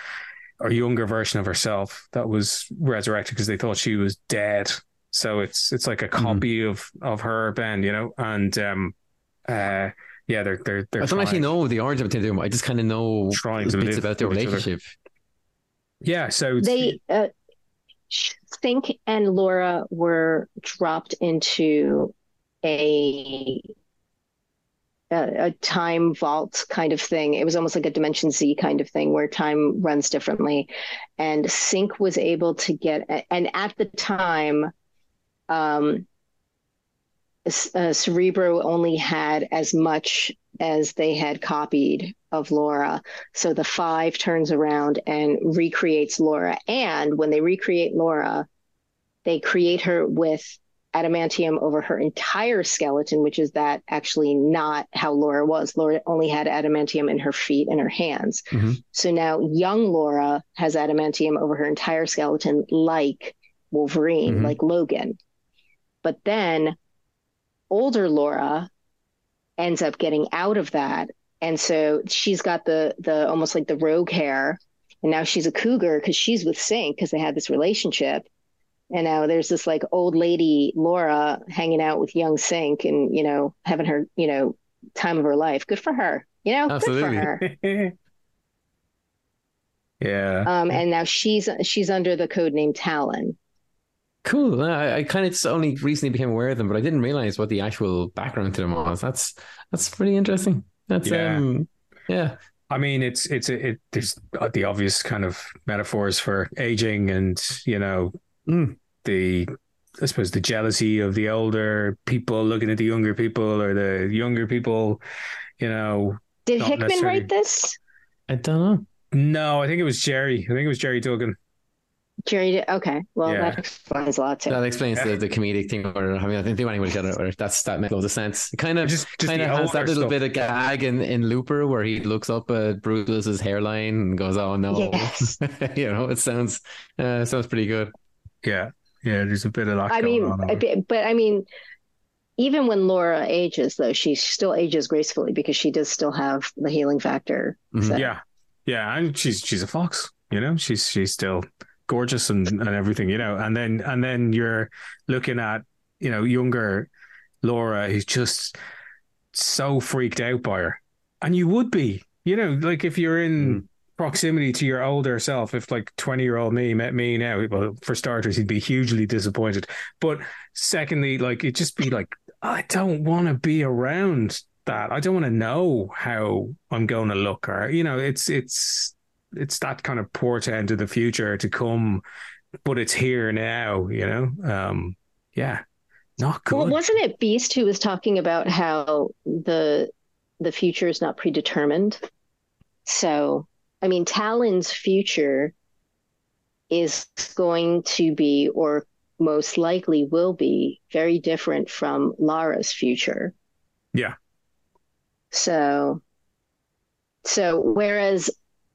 or younger version of herself that was resurrected because they thought she was dead. So it's it's like a mm-hmm. copy mm. of of her Ben, you know, and um, uh, yeah, they're they're they're I don't actually know the origin of Doom. I just kind of know Trying to bits about their with each other. relationship. Yeah, so they uh, Synch and Laura were dropped into a, a time vault kind of thing. It was almost like a Dimension Z kind of thing where time runs differently, and Synch was able to get and at the time, um, uh, Cerebro only had as much as they had copied of Laura. So the five turns around and recreates Laura. And when they recreate Laura, they create her with adamantium over her entire skeleton, which is that actually not how Laura was. Laura only had adamantium in her feet and her hands. Mhm. So now young Laura has adamantium over her entire skeleton, like Wolverine, Mhm. like Logan. But then older Laura ends up getting out of that. And so she's got the the almost like the rogue hair. And now she's a cougar because she's with Synch because they had this relationship. And now there's this like old lady Laura hanging out with young Synch and, you know, having her, you know, time of her life. Good for her. You know, Absolutely. good for her. yeah, Um, and now she's she's under the code name Talon. Cool. I, I kind of only recently became aware of them, but I didn't realize what the actual background to them was. That's that's pretty interesting. That's Yeah. um yeah. I mean, it's it's it. There's the obvious kind of metaphors for aging, and you know, Mm. the I suppose the jealousy of the older people looking at the younger people, or the younger people, you know. Did Hickman necessarily. write this? I don't know. No, I think it was Gerry. I think it was Gerry Duggan. Gerry did okay. Well Yeah. that explains a lot too. That explains Yeah. the, the comedic thing. Or I mean, I didn't think anyone got it. Or that's that makes loads of sense. It kind of Just- just kind of has that little stuff. bit of gag in, in Looper where he looks up at Bruce Willis's hairline and goes, "Oh no," Yes. you know, it sounds uh, sounds pretty good. Yeah, yeah. There's a bit of that I going mean, on. I be- but I mean, even when Laura ages, though, she still ages gracefully because she does still have the healing factor. Mhm. So- Yeah, yeah, and she's she's a fox. You know, she's she's still gorgeous and and everything. You know, and then and then you're looking at you know younger Laura who's just so freaked out by her, and you would be. You know, like if you're in mm-hmm. proximity to your older self, if like twenty year old me met me now, well, for starters, he'd be hugely disappointed. But secondly, like it'd just be like, I don't want to be around that. I don't want to know how I'm going to look, or you know, it's it's it's that kind of portent of the future to come, but it's here now. You know, um, yeah, not good. Well, wasn't it Beast who was talking about how the the future is not predetermined? So, I mean, Talon's future is going to be, or most likely will be, very different from Laura's future. Yeah. So, so whereas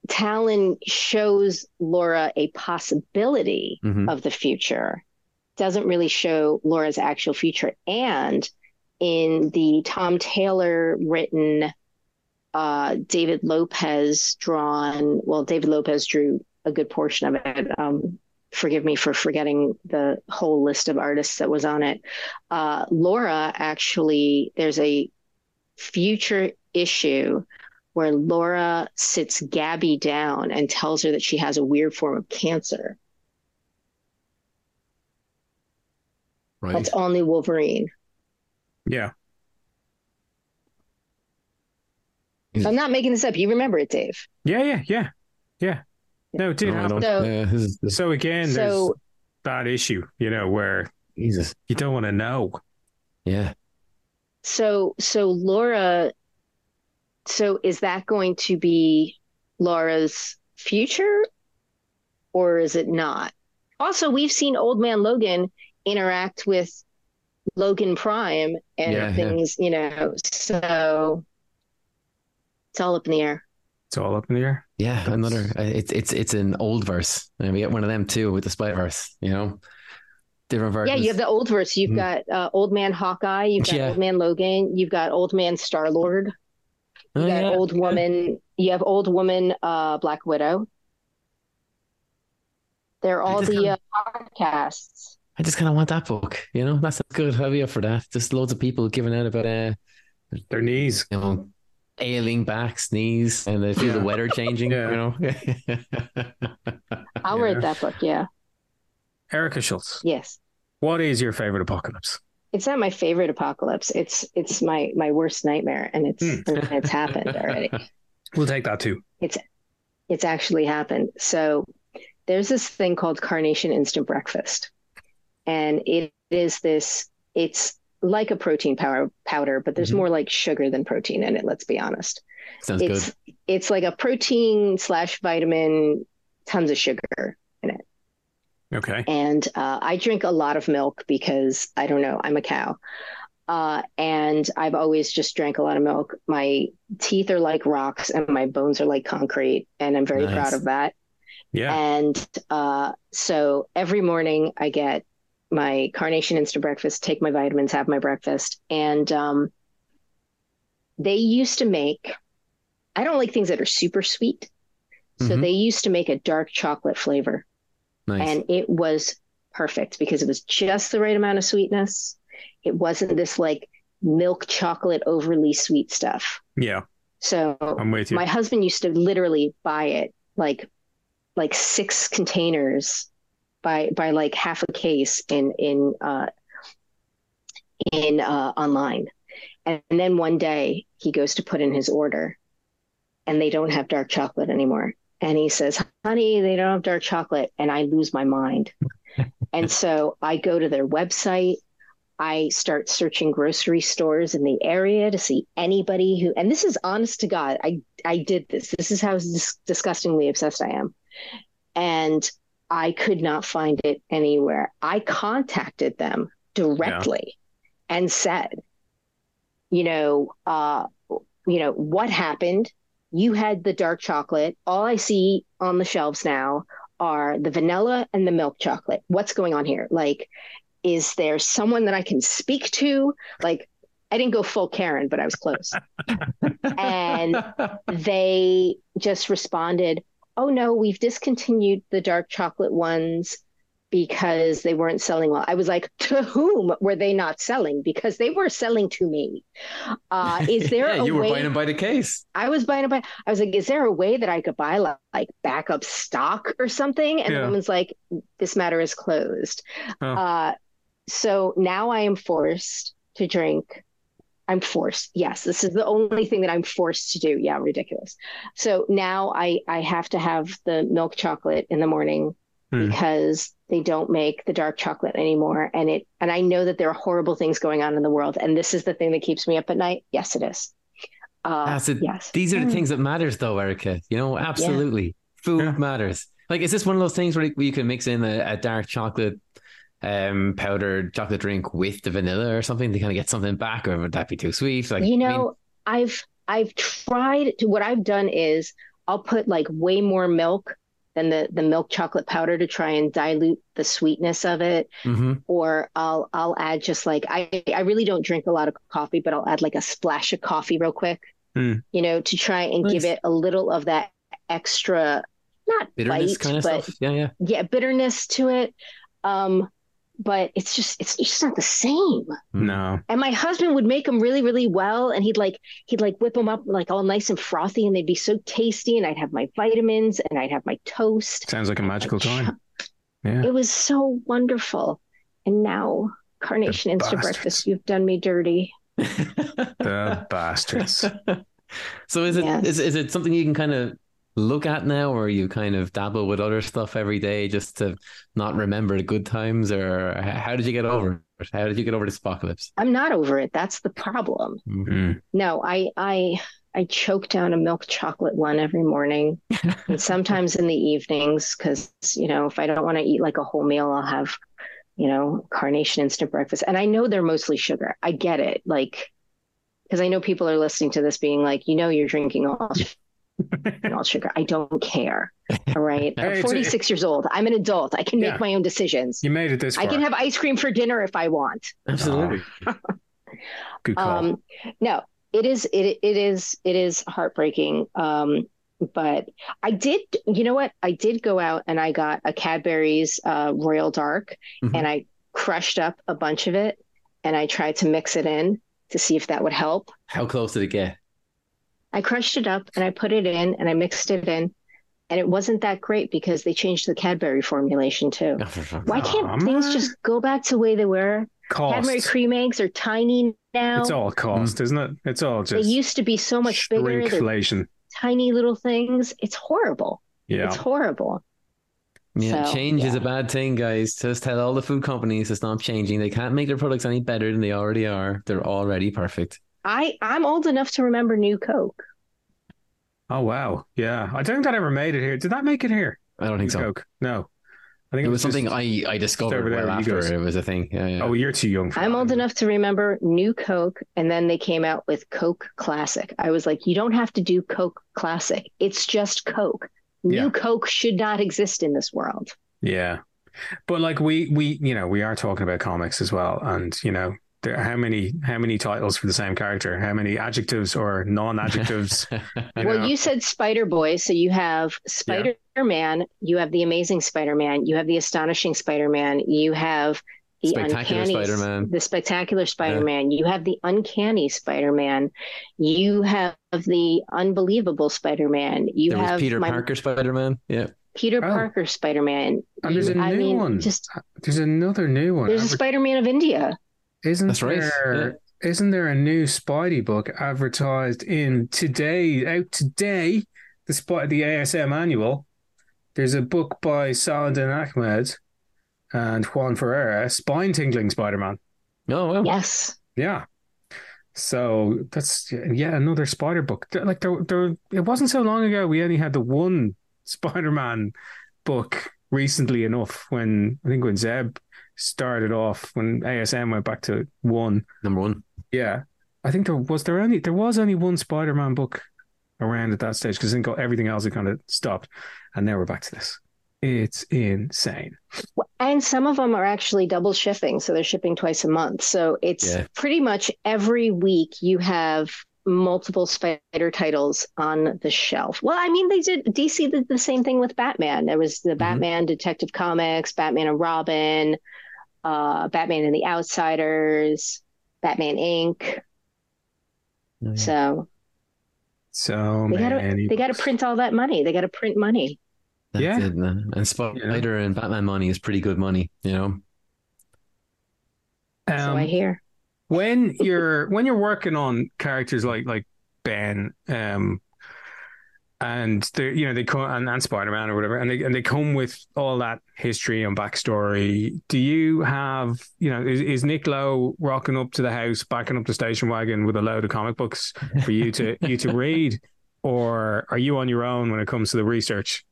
Talon shows Laura a possibility Mhm. of the future, doesn't really show Laura's actual future. And in the Tom Taylor written, uh, David Lopez drawn, well, David Lopez drew a good portion of it. Um, forgive me for forgetting the whole list of artists that was on it. Uh, Laura actually, there's a future issue where Laura sits Gabby down and tells her that she has a weird form of cancer. Right. That's all new Wolverine. yeah, I'm not making this up. You remember it, Dave. yeah, yeah, yeah, yeah. No, it did No, I happen. don't- So- yeah, this is, this, So again, there's So that issue, you know, where Jesus. you don't want to know. Yeah. so so Laura so is that going to be Laura's future or is it not? Also, we've seen Old Man Logan interact with Logan Prime and Yeah, yeah. things, you know, so it's all up in the air. It's all up in the air. Yeah, That's- another. It's it's it's an old verse, and we get one of them too with the split Verse. You know, different versions. Yeah, you have the old verse. You've Mhm. got uh, Old Man Hawkeye, you've got Yeah. Old Man Logan, you've got Old Man Star Lord, you got yeah. Old Woman, you have Old Woman uh, Black Widow. They're all just the uh, podcasts. I just kind of want that book. You know, that's sounds good. I'll for that. Just loads of people giving out about uh, Their knees. You know, ailing backs, knees, and they feel Yeah. the weather changing. Yeah. You know. I'll Yeah. read that book. Yeah. Erica Schultz, Yes. what is your favorite apocalypse? It's not my favorite apocalypse. It's it's my my worst nightmare, and it's and it's happened already. We'll take that too. It's it's actually happened. So there's this thing called Carnation Instant Breakfast, and it is this. It's like a protein powder powder, but there's Mhm. more like sugar than protein in it. Let's be honest. Sounds it's good. it's like a protein slash vitamin, tons of sugar. Okay. And uh, I drink a lot of milk because I don't know, I'm a cow. Uh, and I've always just drank a lot of milk. My teeth are like rocks and my bones are like concrete. And I'm very Nice. proud of that. Yeah. And uh, so every morning I get my Carnation Instant Breakfast, take my vitamins, have my breakfast. And um, they used to make, I don't like things that are super sweet. So Mhm. they used to make a dark chocolate flavor Nice. and it was perfect because it was just the right amount of sweetness. It wasn't this like milk chocolate overly sweet stuff. Yeah. So I'm with you. my husband used to literally buy it like like six containers by by like half a case in in uh in uh online. And, and then one day he goes to put in his order and they don't have dark chocolate anymore. And he says, "Honey, they don't have dark chocolate." And I lose my mind. and so I go to their website I start searching grocery stores in the area to see anybody who, and this is honest to God, I, I did this. This is how dis- disgustingly obsessed I am. And I could not find it anywhere. I contacted them directly and said, you know, uh, you know, what happened? You had the dark chocolate. All I see on the shelves now are the vanilla and the milk chocolate. What's going on here? Like, is there someone that I can speak to? Like, I didn't go full Karen, but I was close. and they just responded, Oh no, we've discontinued the dark chocolate ones because they weren't selling well. I was like, To whom were they not selling? Because they were selling to me. Uh, is there yeah, a you were way? buying them by the case. I was buying a buy. I was like, is there a way that I could buy like, like backup stock or something? And Yeah. the woman's like, this matter is closed. Oh. Uh, so now I am forced to drink. I'm forced. Yes, this is the only thing that I'm forced to do. Yeah, ridiculous. So now I I have to have the milk chocolate in the morning Hmm. because they don't make the dark chocolate anymore and it and I know that there are horrible things going on in the world and this is the thing that keeps me up at night. Yes, it is. Uh, That's it. yes. These are the Mm. things that matters, though, Erica. You know, absolutely. Food Yeah. matters. Like, is this one of those things where where you can mix in a, a dark chocolate um powdered chocolate drink with the vanilla or something to kind of get something back, or would that be too sweet? Like, you I mean, know, I've I've tried to what I've done is I'll put like way more milk than the the milk chocolate powder to try and dilute the sweetness of it mhm. or I'll I'll add just like I I really don't drink a lot of coffee but I'll add like a splash of coffee real quick Hmm. you know to try and give it a little of that extra not bitterness bite kind of but stuff. Yeah, yeah. yeah bitterness to it um but it's just it's just not the same hmm. No. and my husband would make them really, really well, and he'd like he'd like whip them up like all nice and frothy, and they'd be so tasty. And I'd have my vitamins, and I'd have my toast. Sounds like a magical Like, time. Yeah. It was so wonderful. And now, Carnation Instant bastards. Breakfast, you've done me dirty. The bastards. so is it is Yes. is it something you can kind of look at now, or you kind of dabble with other stuff every day just to not remember the good times, or how did you get over it? How did you get over this apocalypse? I'm not over it. That's the problem. Mm. No, I I I choke down a milk chocolate one every morning, and sometimes in the evenings because you know if I don't want to eat like a whole meal, I'll have you know carnation instant breakfast, and I know they're mostly sugar. I get it, like because I know people are listening to this being like, you know, you're drinking all all sugar. I don't care. All right, Hey, I'm it's a- 46 years old. I'm an adult. I can make my own decisions. You made it this far. I can have ice cream for dinner if I want. Absolutely. Good call. Um, no, it is it it is it is heartbreaking. Um, but I did, you know what? I did go out and I got a Cadbury's uh, Royal Dark, Mhm. and I crushed up a bunch of it, and I tried to mix it in, to see if that would help. How close did it get? I crushed it up and I put it in and I mixed it in. And it wasn't that great because they changed the Cadbury formulation too. Oh, Why can't Aw, things just go back to the way they were? Cost. Cadbury cream eggs are tiny now. It's all cost, mm. isn't it? It's all just. they just used to be so much bigger. They're tiny little things. It's horrible. Yeah. It's horrible. Yeah, So, change is a bad thing, guys. Just tell all the food companies to stop changing. They can't make their products any better than they already are. They're already perfect. I I'm old enough to remember New Coke. Oh wow. Yeah. I don't think that ever made it here. Did that make it here? I don't think so. Coke? No. I think It was just- something I, I discovered over there well after it was a thing. Yeah, yeah. Oh, you're too young for I'm that. old enough to remember New Coke, and then they came out with Coke Classic. I was like, you don't have to do Coke Classic. It's just Coke. New Yeah. Coke should not exist in this world. Yeah. But like we we you know, we are talking about comics as well. And, you know, there how many how many titles for the same character? How many adjectives or non adjectives? well, you said Spider Boy, so you have Spider Man, you have the Amazing Spider Man, you have the Astonishing Spider Man, you have the Spectacular Uncanny Spider-Man. the Spectacular Spider Man, you have the Uncanny Spider Man, you have the Unbelievable Spider Man, you there have Peter my Parker Spider Man. Yeah. Peter Oh. Parker Spider Man. And there's a I new mean, one. just There's another new one. there's a Adver- Spider Man of India. Isn't That's right, there? not there a new Spidey book advertised in today out today? The Spy, the ASM annual. There's a book by Saladin Ahmed and Juan Ferreyra, spine tingling Spider Man. Oh, well. Yes. Yeah. So that's yeah another Spider book. Like there, there, it wasn't so long ago we only had the one Spider Man book recently enough when I think when Zeb started off when ASM went back to one. Number one. Yeah, I think there was there only there was only one Spider Man book around at that stage because then got everything else had kind of stopped, and now we're back to this. It's insane. And some of them are actually double shipping, so they're shipping twice a month. So it's Yeah. pretty much every week you have multiple spider titles on the shelf. Well, I mean, they did DC did the same thing with Batman. There was the mm-hmm. Batman Detective Comics, Batman and Robin, uh, Batman and the Outsiders, Batman Inc. Oh, yeah. So So they gotta they gotta print all that money. They gotta print money. That's Yeah. it, man. And Spider and Batman money is pretty good money, you know? so I Um, hear. when you're when you're working on characters like like Ben, um, and they you know they come and, and Spider Man or whatever, and they and they come with all that history and backstory. Do you have you know is, is Nick Lowe rocking up to the house, backing up the station wagon with a load of comic books for you to you to read, or are you on your own when it comes to the research?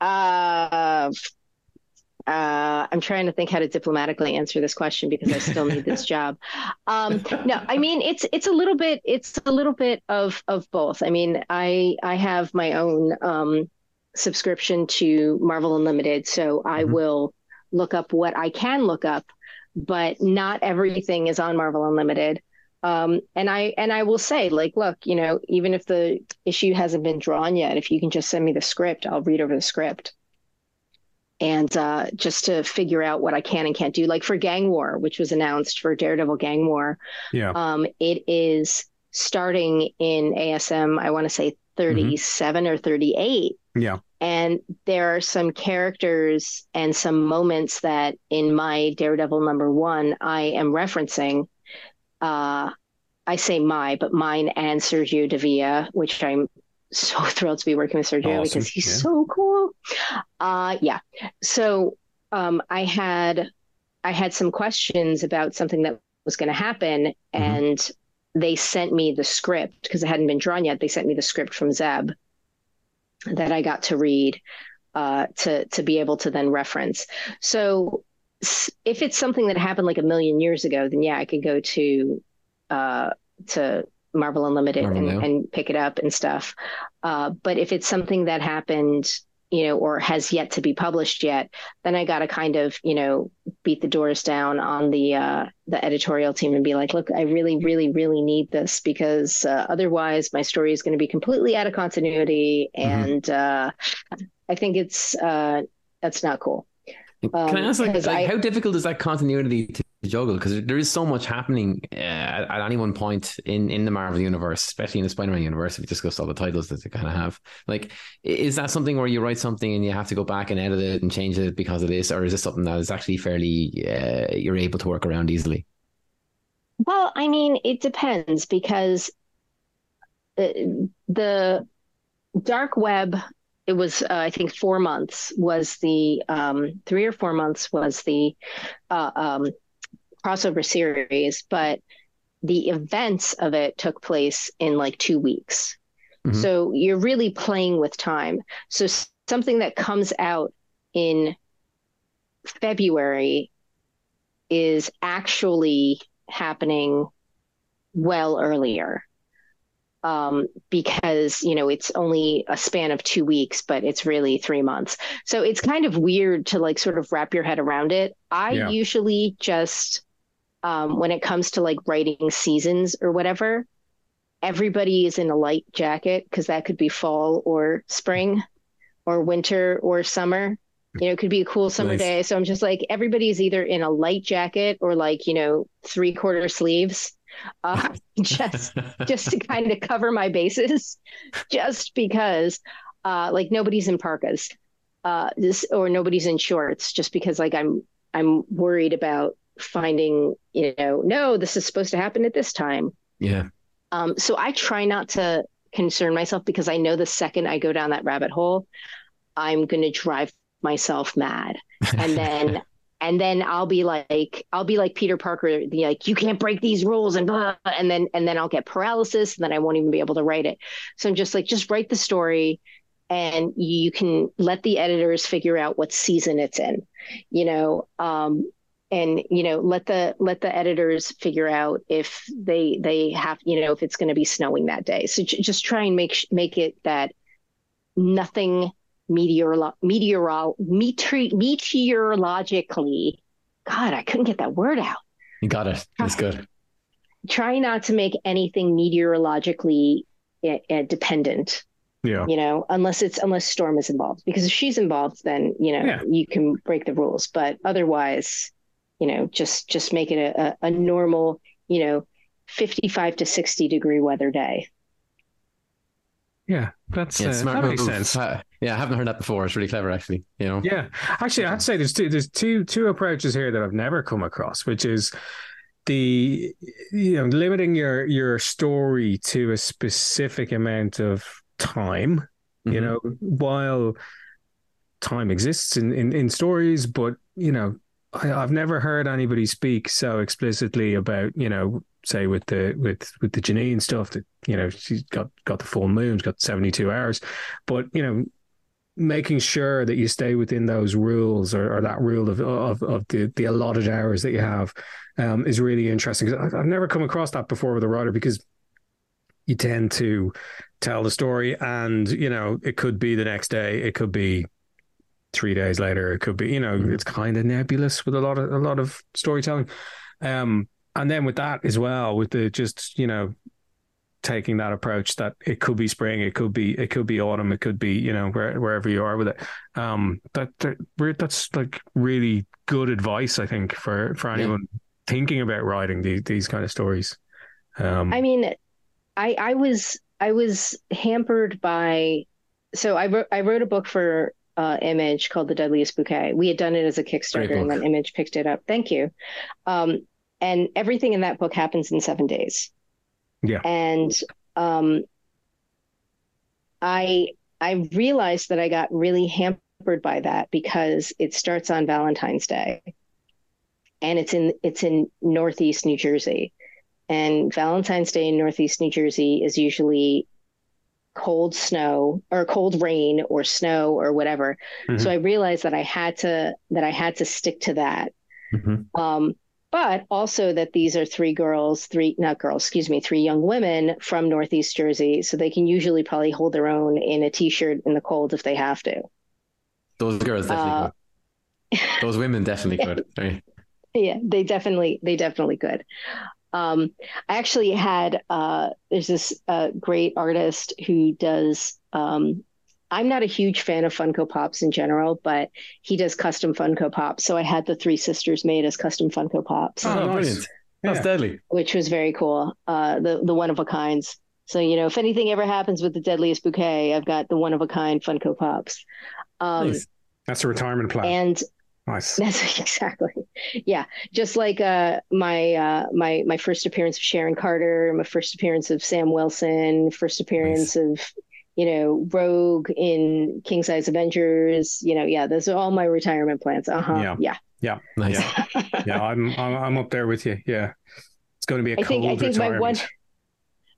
Uh, uh, I'm trying to think how to diplomatically answer this question because I still need this job. Um, no, I mean it's it's a little bit it's a little bit of of both. I mean, I I have my own um, subscription to Marvel Unlimited, so I Mhm. will look up what I can look up, but not everything is on Marvel Unlimited. Um, and I and I will say, like, look, you know, even if the issue hasn't been drawn yet, if you can just send me the script, I'll read over the script. And uh, just to figure out what I can and can't do, like for Gang War, which was announced for Daredevil Gang War, Yeah, um, it is starting in ASM. I want to say 37 or 38. yeah, And there are some characters and some moments that in my Daredevil number one, I am referencing. Uh, I say my, but mine and Sergio Davila, which I'm so thrilled to be working with Sergio Awesome, because he's yeah. so cool. Uh, yeah. So um, I had I had some questions about something that was going to happen, and they sent me the script because it hadn't been drawn yet. They sent me the script from Zeb that I got to read uh, to to be able to then reference. So if it's something that happened like a million years ago, then yeah, I could go to uh, to Marvel Unlimited Marvel and, and pick it up and stuff. Uh, but if it's something that happened, you know, or has yet to be published yet, then I got to kind of, you know, beat the doors down on the uh, the editorial team and be like, look, I really, really, really need this because uh, otherwise my story is going to be completely out of continuity, Mm-hmm. and uh, I think it's uh, that's not cool. Can I Um, ask, like, like I- how difficult is that continuity to juggle because there is so much happening uh, at, any one point in, in the Marvel universe, especially in the Spider-Man universe. If you discuss all the titles that they kind of have, like, is that something where you write something and you have to go back and edit it and change it because of this, or is this something that is actually fairly uh, you're able to work around easily? Well, I mean, it depends because uh, the dark web it was uh, i think four months was the um, three or four months was the uh, um, crossover series but the events of it took place in like two weeks mm-hmm. so you're really playing with time so something that comes out in february is actually happening well earlier um, because you know it's only a span of two weeks, but it's really three months. So it's kind of weird to like sort of wrap your head around it. I yeah. usually just um, when it comes to like writing seasons or whatever, everybody is in a light jacket because that could be fall or spring or winter or summer. You know, it could be a cool summer nice. day. So I'm just like everybody's either in a light jacket or like you know three quarter sleeves uh, just just to kind of cover my bases, just because uh, like nobody's in parkas, uh, this or nobody's in shorts, just because like I'm I'm worried about finding you know no this is supposed to happen at this time. Yeah. Um, so I try not to concern myself because I know the second I go down that rabbit hole, I'm going to drive myself mad. And then and then I'll be like, I'll be like Peter Parker, like, you can't break these rules, and blah, and then and then I'll get paralysis, and then I won't even be able to write it. So I'm just like, just write the story, and you can let the editors figure out what season it's in, you know, um, and you know, let the let the editors figure out if they they have, you know, if it's going to be snowing that day. So j- just try and make make it that nothing meteorolo- meteorol- meteor- meteorologically. God, I couldn't get that word out. You got it. That's good. Try not to make anything meteorologically uh, dependent. Yeah. You know, unless it's unless Storm is involved, because if she's involved, then you know yeah. you can break the rules. But otherwise, you know, just just make it a, a, a normal, you know, fifty-five to sixty degree weather day. Yeah, that's yeah, uh, that makes sense. Uh, yeah, I haven't heard that before. It's really clever, actually. You know. Yeah, actually, I'd say there's two there's two two approaches here that I've never come across, which is the you know limiting your your story to a specific amount of time. Mm-hmm. You know, while time exists in, in in stories, but you know, I, have never heard anybody speak so explicitly about you know say with the with with the Janine stuff that you know she's got got the full moon, she's got seventy two hours, but you know making sure that you stay within those rules or, or that rule of, of of the the allotted hours that you have um, is really interesting. I've never come across that before with a writer because you tend to tell the story and you know it could be the next day, it could be three days later, it could be you know mm-hmm. it's kind of nebulous with a lot of a lot of storytelling. Um, and then with that as well, with the just you know taking that approach that it could be spring, it could be it could be autumn, it could be you know where, wherever you are with it. Um, that, that that's like really good advice, I think, for for anyone yeah. thinking about writing these these kind of stories. Um, I mean, I I was I was hampered by so I wrote I wrote a book for uh, Image called The Deadliest Bouquet. We had done it as a Kickstarter, and then Image picked it up. Thank you. Um, and everything in that book happens in seven days. Yeah. And um, I I realized that I got really hampered by that because it starts on Valentine's Day, and it's in it's in Northeast New Jersey, and Valentine's Day in Northeast New Jersey is usually cold snow or cold rain or snow or whatever. Mm-hmm. So I realized that I had to that I had to stick to that. Mm-hmm. Um, but also that these are three girls, three, not girls, excuse me, three young women from Northeast Jersey. So they can usually probably hold their own in a t shirt in the cold if they have to. Those girls definitely uh, could. Those women definitely could. Yeah, they definitely, they definitely could. Um, I actually had, uh, there's this uh, great artist who does um, I'm not a huge fan of Funko Pops in general, but he does custom Funko Pops. So I had the three sisters made as custom Funko Pops, Oh, nice. brilliant. That's Yeah. deadly. which was very cool. Uh, the the one of a kinds. So you know, if anything ever happens with the deadliest bouquet, I've got the one of a kind Funko Pops. Um, Nice. That's a retirement plan. And nice. that's exactly, yeah. Just like uh, my uh, my my first appearance of Sharon Carter, my first appearance of Sam Wilson, first appearance of you know Rogue in King Size Avengers. You know, yeah, those are all my retirement plans. Uh huh. Yeah. Yeah. Nice. Yeah. yeah, I'm, I'm I'm up there with you. Yeah, it's going to be a I think I think my one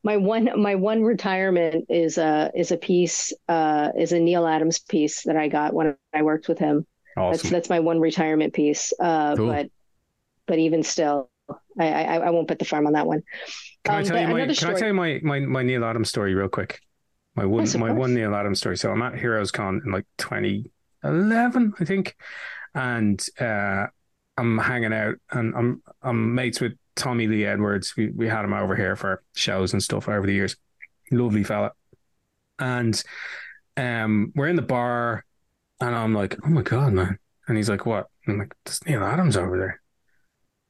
my one my one retirement is a is a piece uh is a Neal Adams piece that I got when I worked with him. That's awesome. that's my one retirement piece. Uh Cool. but but even still I, I I won't put the farm on that one. Can I Um, tell you my Can I tell you my, my, my Neal Adams story real quick? My one Yes, my course. one Neal Adams story. So I'm at Heroes Con in like 2011, I think, and uh, I'm hanging out and I'm I'm mates with Tommy Lee Edwards. We we had him over here for shows and stuff over the years. Lovely fella, and um, we're in the bar, and I'm like, oh my god, man, and he's like, what? I'm like, there's Neal Adams over there,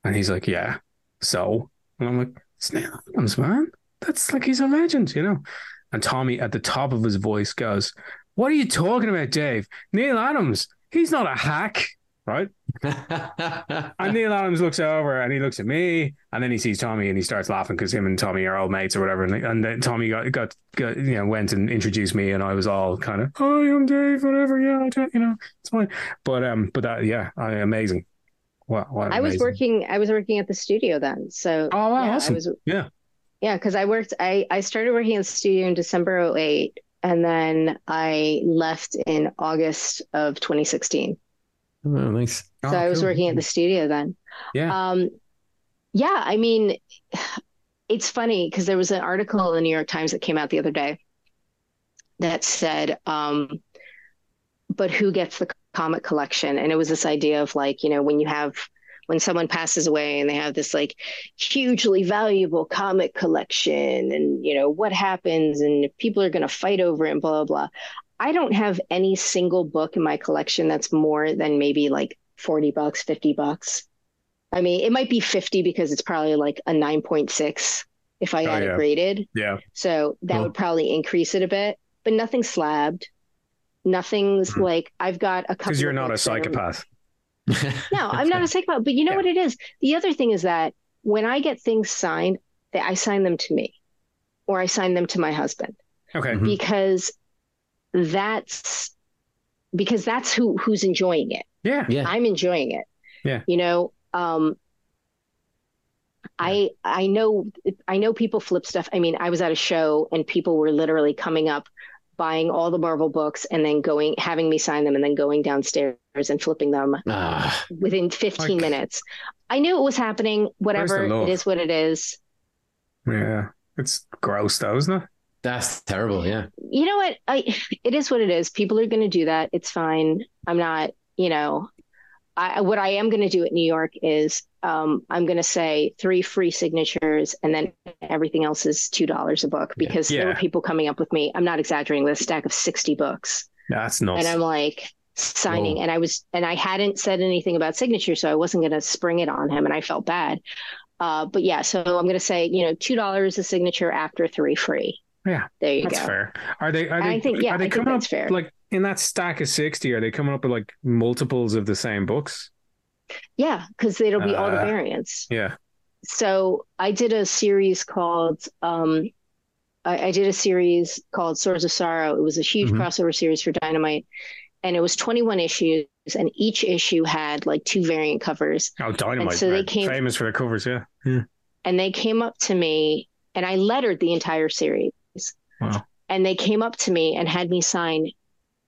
and he's like, yeah, so, and I'm like, it's Neal Adams, man. That's like he's a legend, you know. And Tommy, at the top of his voice, goes, "What are you talking about, Dave? Neal Adams, he's not a hack, right?" And Neal Adams looks over and he looks at me, and then he sees Tommy and he starts laughing because him and Tommy are old mates or whatever. And, and then Tommy got, got got you know went and introduced me, and I was all kind of, "Hi, I'm Dave, whatever, yeah, I don't- you know, it's fine." But um, but that yeah, I, amazing. What, what I was amazing. working I was working at the studio then. So Oh wow, yeah, awesome. I was Yeah. Yeah, because I worked I I started working at the studio in December 08 and then I left in August of 2016. Oh, nice. So Oh, I was cool. working at the studio then. Yeah. Um, yeah, I mean, it's funny because there was an article in the New York Times that came out the other day that said, um, but who gets the comic collection? And it was this idea of like, you know, when you have when someone passes away and they have this like hugely valuable comic collection and you know what happens and people are going to fight over it and blah blah blah. I don't have any single book in my collection that's more than maybe like 40 bucks, 50 bucks. I mean, it might be 50 because it's probably like a 9.6 if I Oh, had yeah. it graded. yeah. So that Cool. would probably increase it a bit, but nothing slabbed. Nothing's Mhm. like I've got a couple Because you're of not a books that are- psychopath. no, I'm not a psychopath. But you know Yeah. what it is? The other thing is that when I get things signed, that I sign them to me or I sign them to my husband Okay. Mhm. because that's because that's who who's enjoying it. Yeah. Yeah. I'm enjoying it. Yeah. You know, um I I know I know people flip stuff. I mean, I was at a show and people were literally coming up buying all the Marvel books and then going having me sign them and then going downstairs and flipping them ah, within 15 Like- minutes. I knew it was happening. Whatever. It is what it is. Yeah. It's gross though, isn't it? That's terrible. Yeah. You know what? I it is what it is. People are going to do that. It's fine. I'm not, you know, I what I am going to do at New York is um, I'm going to say three free signatures and then everything else is $2 a book Yeah. because there were people coming up with me. I'm not exaggerating with a stack of 60 books. That's not. And I'm like signing Whoa. and I was and I hadn't said anything about signature, so I wasn't gonna spring it on him and I felt bad. Uh, but yeah, so I'm gonna say, you know, two dollars a signature after three free. Yeah, There you That's go. fair. Are they? Are I think- yeah, Are they I think coming that's up fair. like in that stack of sixty? Are they coming up with like multiples of the same books? Yeah, because it'll be all the Uh, variants. Yeah. So I did a series called um I, I did a series called Swords of Sorrow. It was a huge Mhm. crossover series for Dynamite. And it was 21 issues, and each issue had like two variant covers. Oh, Dynamite. And so they came- famous for the covers. Yeah. Yeah. and they came up to me and I lettered the entire series. Wow. And they came up to me and had me sign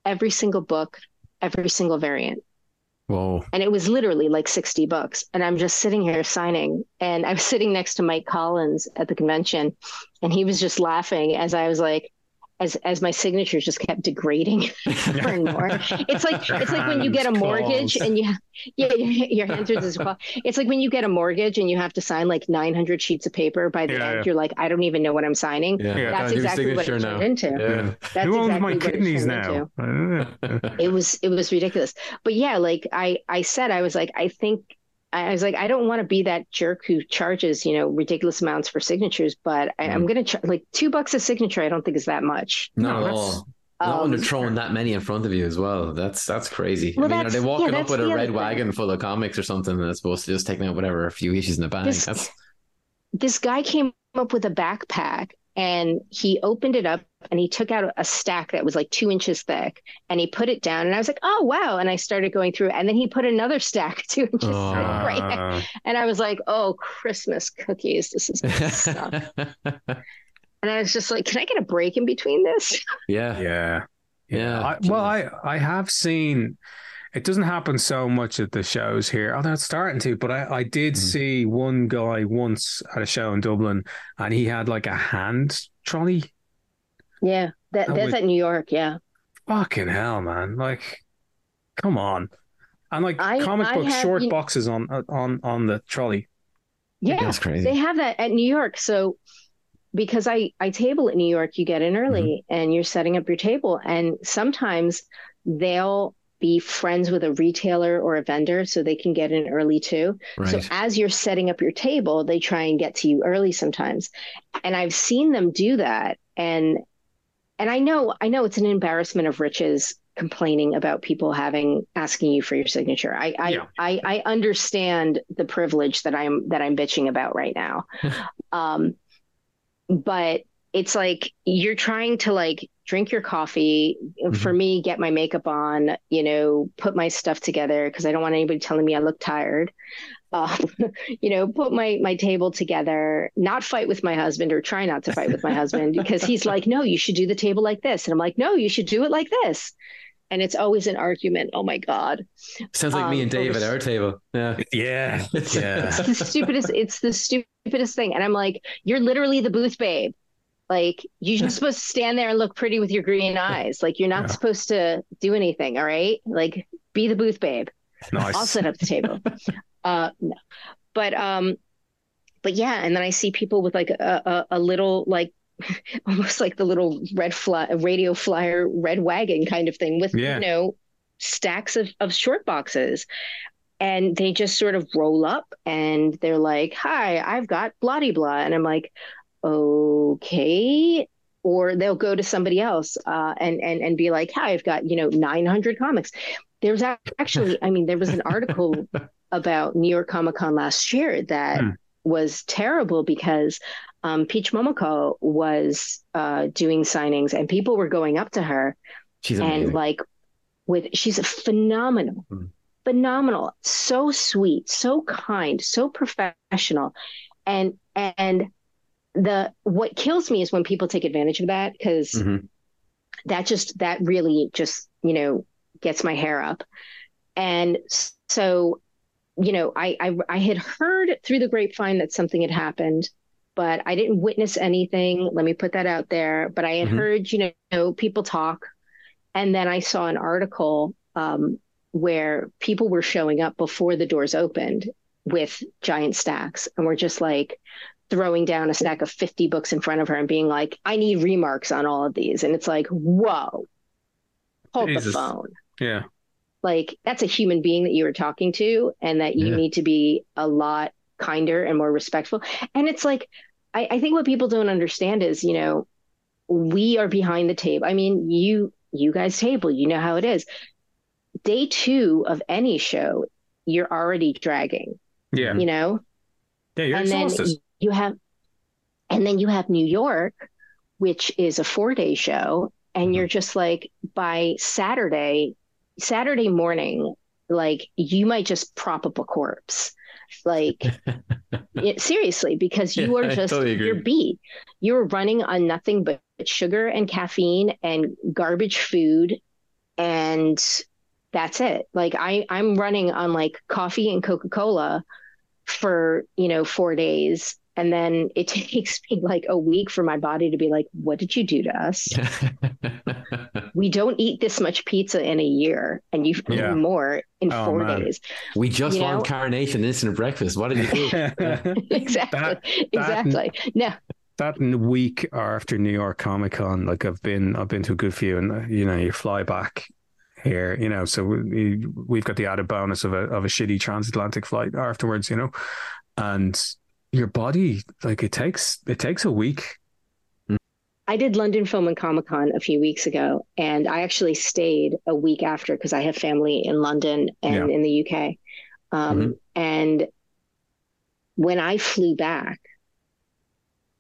every single book, every single variant. Whoa. And it was literally like 60 books. And I'm just sitting here signing. And I was sitting next to Mike Collins at the convention. And he was just laughing as I was like, as as my signatures just kept degrading more and more. It's like it's like when you get a mortgage and you yeah your, your hands are as well. It's like when you get a mortgage and you have to sign like 900 sheets of paper by the Yeah, end. yeah. You're like, I don't even know what I'm signing. Yeah. Yeah. That's Gotta do exactly what it signature turned into. Yeah. That's Who owns exactly my what it kidneys now? It was it was ridiculous. But yeah, like I I said, I was like, I think I was like, I don't want to be that jerk who charges, you know, ridiculous amounts for signatures, but I, I'm gonna char- like two bucks a signature. I don't think is that much. Not No, at that's- all. Not when Um, they're throwing that many in front of you as well. That's that's crazy. Well, I mean, are that's- they yeah, walking up with a red thing. wagon full of comics or something and it's supposed to just taking out whatever a few issues in the bag? This- That's this guy came up with a backpack and he opened it up and he took out a stack that was like two inches thick and he put it down and I was like, oh wow. And I started going through and then he put another stack two inches Oh. thick right Uh, and I was like, oh Christmas cookies. This is gonna suck. and I was just like, can I get a break in between this? yeah. yeah. Yeah. I, well, I I have seen. It doesn't happen so much at the shows here, although it's starting to. But I, I did Mhm. see one guy once at a show in Dublin, and he had like a hand trolley. Yeah. That that's wait. at New York, yeah. Fucking hell, man! Like, come on, and like I- comic I book have- short you- boxes on on on the trolley. Yeah. That's crazy. They have that at New York. So because I I table at New York, you get in early Mm-hmm. and you're setting up your table and sometimes they'll be friends with a retailer or a vendor so they can get in early too. So as you're setting up your table, they try and get to you early sometimes. And I've seen them do that and and I know I know it's an embarrassment of riches complaining about people having asking you for your signature. I I, Yeah. I I understand the privilege that I'm that I'm bitching about right now. um but it's like you're trying to like drink your coffee for me get my makeup on you know put my stuff together because i don't want anybody telling me i look tired uh, you know put my my table together not fight with my husband or try not to fight with my husband because he's like no you should do the table like this. And i'm like no you should do it like this. And it's always an argument. Oh my god. Sounds like me um, and Dave at our table. Yeah. Yeah, it's the stupidest it's the stupidest thing. And i'm like you're literally the booth babe. Like you're just supposed to stand there and look pretty with your green eyes. Like you're not Yeah. supposed to do anything all right? Like be the booth babe. Nice. i'll set up the table uh no. But um but yeah and then i see people with like a a, a little like almost like the little red fly radio flyer red wagon kind of thing with Yeah. you know stacks of of short boxes. And they just sort of roll up and they're like hi i've got blah blah. And i'm like okay. Or they'll go to somebody else uh, and and and be like hi i've got you know 900 comics. There's ac- actually i mean there was an article about new york comic con last year that Hmm. was terrible because um, peach momoko was uh, doing signings and people were going up to her She's and amazing. like with she's a phenomenal Mm. phenomenal so sweet so kind so professional and and the what kills me is when people take advantage of that because Mhm. that just that really just you know gets my hair up and so you know I, I i had heard through the grapevine that something had happened but i didn't witness anything. Let me put that out there. But i had Mhm. heard you know people talk. And then i saw an article um, where people were showing up before the doors opened with giant stacks and were just like throwing down a stack of 50 books in front of her and being like i need remarks on all of these. And it's like whoa. Hold the phone. Yeah, like that's a human being that you are talking to and that you Yeah. need to be a lot kinder and more respectful and it's like I, I think what people don't understand is you know we are behind the table i mean you you guys table you know how it is day two of any show you're already dragging yeah, you know yeah. You're and then you have and then you have new york which is a four day show and Mm-hmm. you're just like by saturday saturday morning like you might just prop up a corpse. Like it- seriously because you Yeah, are just totally you're beat. You're running on nothing but sugar and caffeine and garbage food and that's it. Like i i'm running on like coffee and coca-cola for you know four days And then it takes me like a week for my body to be like, what did you do to us? we don't eat this much pizza in a year, and you've Yeah. eaten more in Oh, four man. days. we just You know- learned carnation instant breakfast. What did you do? exactly. That- exactly. No, that week after New York Comic Con, like I've been, I've been to a good few, and uh, you know, you fly back here, you know, so we, we've got the added bonus of a of a shitty transatlantic flight afterwards, you know, and your body, like it takes it takes a week. I did London Film and Comic Con a few weeks ago, and I actually stayed a week after because I have family in London and in the UK. Um, Mhm. And when I flew back,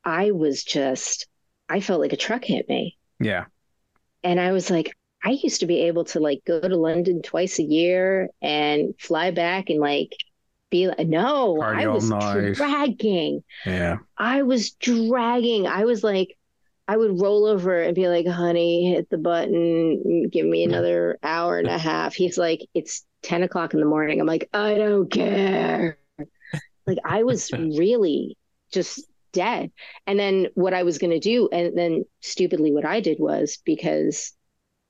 I was just, I felt like a truck hit me. Yeah, And I was like, I used to be able to like go to London twice a year and fly back and like be like, no, Party I was night. dragging. yeah, I was dragging. I was like, I would roll over and be like, honey, hit the button, give me another hour and a half. He's like, it's 10 o'clock in the morning. I'm like, I don't care. Like, I was really just dead. And then what I was going to do, and then stupidly, what I did was because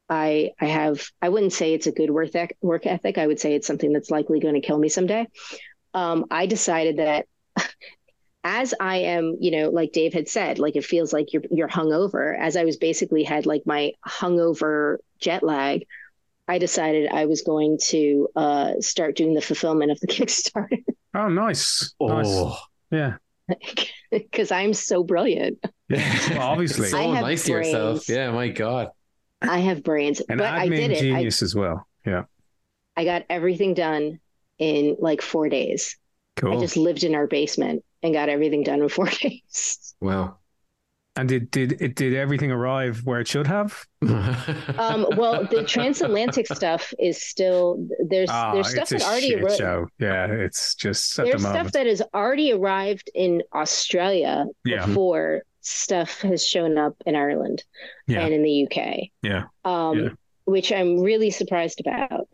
I I have I wouldn't say it's a good work ec- work ethic. I would say it's something that's likely going to kill me someday. Um, I decided that as I am, you know, like Dave had said, like it feels like you're you're hungover. As I was basically had like my hungover jet lag, I decided I was going to uh, start doing the fulfillment of the Kickstarter oh, nice, nice, Oh, yeah. because I'm so brilliant. Well, obviously. so I have nice to yourself. Yeah, my God. I have brains, An but I admin did it. I, genius as well. Yeah, I got everything done in like four days. cool. I just lived in our basement and got everything done in four days. Wow. And did did it did everything arrive where it should have? Um, well, the transatlantic stuff is still there's Ah, there's stuff it's a that already shit arri- Yeah, it's just at there's the stuff that has already arrived in Australia Yeah. before stuff has shown up in Ireland Yeah. and in the UK. Yeah. Um, Yeah. which I'm really surprised about.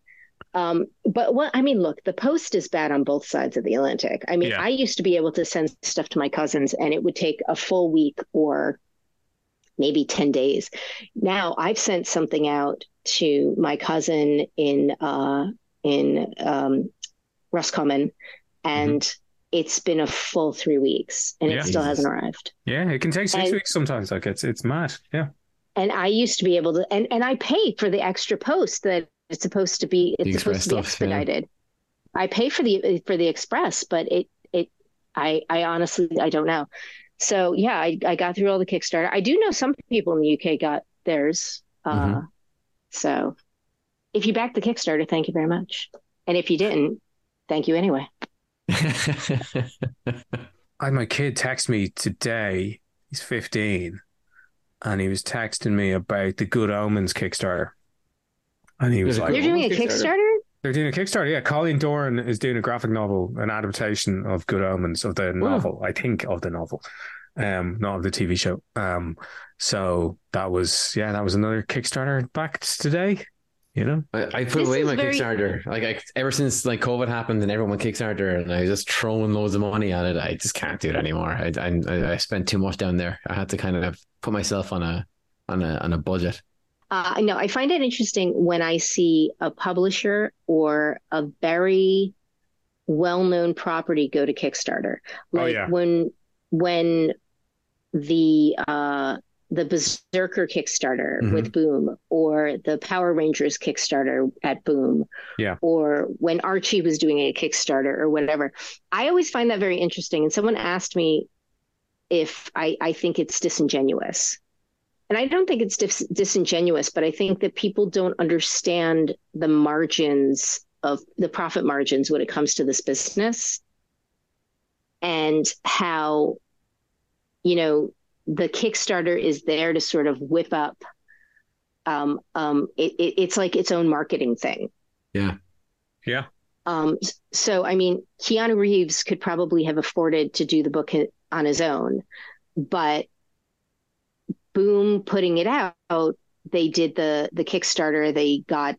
Um, but what I mean, look, the post is bad on both sides of the Atlantic. I mean, Yeah. I used to be able to send stuff to my cousins and it would take a full week or maybe 10 days. Now I've sent something out to my cousin in uh in um Roscommon and it's been a full three weeks and Mm-hmm. Yeah. it still hasn't arrived. Yeah, it can take six And- weeks sometimes. Like it's it's mad. Yeah. and I used to be able to, and, and I pay for the extra post that it's supposed to be, it's supposed to be express stuff, yeah. expedited. I pay for the for the express, but it it I I honestly I don't know. So yeah, I I got through all the Kickstarter. I do know some people in the UK got theirs. Uh, Mhm. So if you backed the Kickstarter, thank you very much. And if you didn't, thank you anyway. I had my kid text me today. He's 15, and he was texting me about the Good Omens Kickstarter. And he was There's a like, You're doing a Kickstarter? Kickstarter? They're doing a Kickstarter. Yeah, Colleen Doran is doing a graphic novel, an adaptation of Good Omens of the Wow. novel. I think of the novel, um, not of the TV show. Um, so that was yeah, that was another Kickstarter backed today. You know, I, I put This away my very- Kickstarter. Like I, ever since like COVID happened and everyone went Kickstarter and I was just throwing loads of money at it. I just can't do it anymore. I, I I spent too much down there. I had to kind of put myself on a on a on a budget. Uh, no, I find it interesting when I see a publisher or a very well-known property go to Kickstarter. Oh, Like yeah. when when the uh, the Berserker Kickstarter Mhm. with Boom, or the Power Rangers Kickstarter at Boom, Yeah. or when Archie was doing a Kickstarter or whatever. I always find that very interesting. And someone asked me if I, I think it's disingenuous. And I don't think it's dis- disingenuous, but I think that people don't understand the margins of the profit margins when it comes to this business and how, you know, the Kickstarter is there to sort of whip up. Um, um, it, it, it's like its own marketing thing. Yeah. Yeah. Um, so, I mean, Keanu Reeves could probably have afforded to do the book on his own, but Boom putting it out, they did the the Kickstarter. They got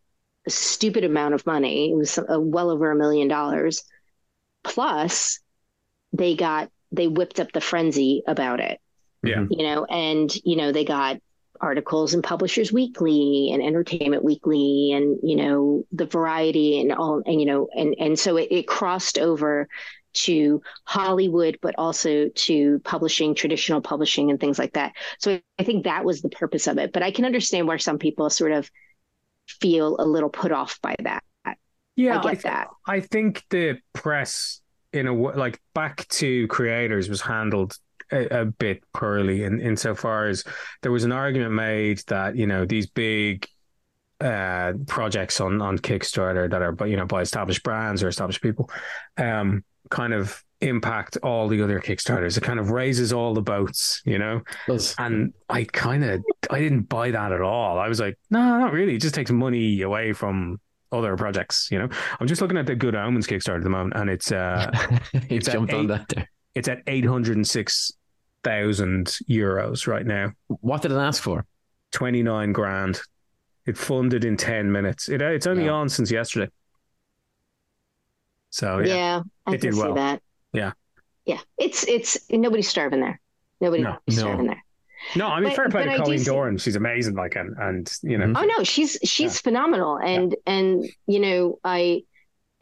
a stupid amount of money. It was uh, well over a million dollars. Plus, they got they whipped up the frenzy about it. Yeah. You know, and you know, they got articles in Publishers Weekly and Entertainment Weekly and you know, the variety and all and you know, and and so it, it crossed over to Hollywood, but also to publishing, traditional publishing, and things like that. So I think that was the purpose of it. But I can understand where some people sort of feel a little put off by that. Yeah, I get th- that. I think the press, in a way, like back to creators, was handled a, a bit poorly in insofar as there was an argument made that you know these big uh, projects on on Kickstarter that are you know by established brands or established people, um, kind of impact all the other Kickstarters. It kind of raises all the boats, you know. Does. And I kind of I didn't buy that at all. I was like, no, not really. It just takes money away from other projects, you know. I'm just looking at the Good Omens Kickstarter at the moment, and it's uh at jumped on that there. it's at eight hundred and six thousand euros right now. What did it ask for? Twenty nine grand. It funded in ten minutes. It it's only Yeah. on since yesterday. So yeah, yeah, I it did see well. that. Yeah. yeah. It's it's nobody's starving there. Nobody's No, no. starving there. no, I mean But- fair play to Colleen see- Doran. She's amazing. Like and and you know. Oh no, she's she's phenomenal, and and you know I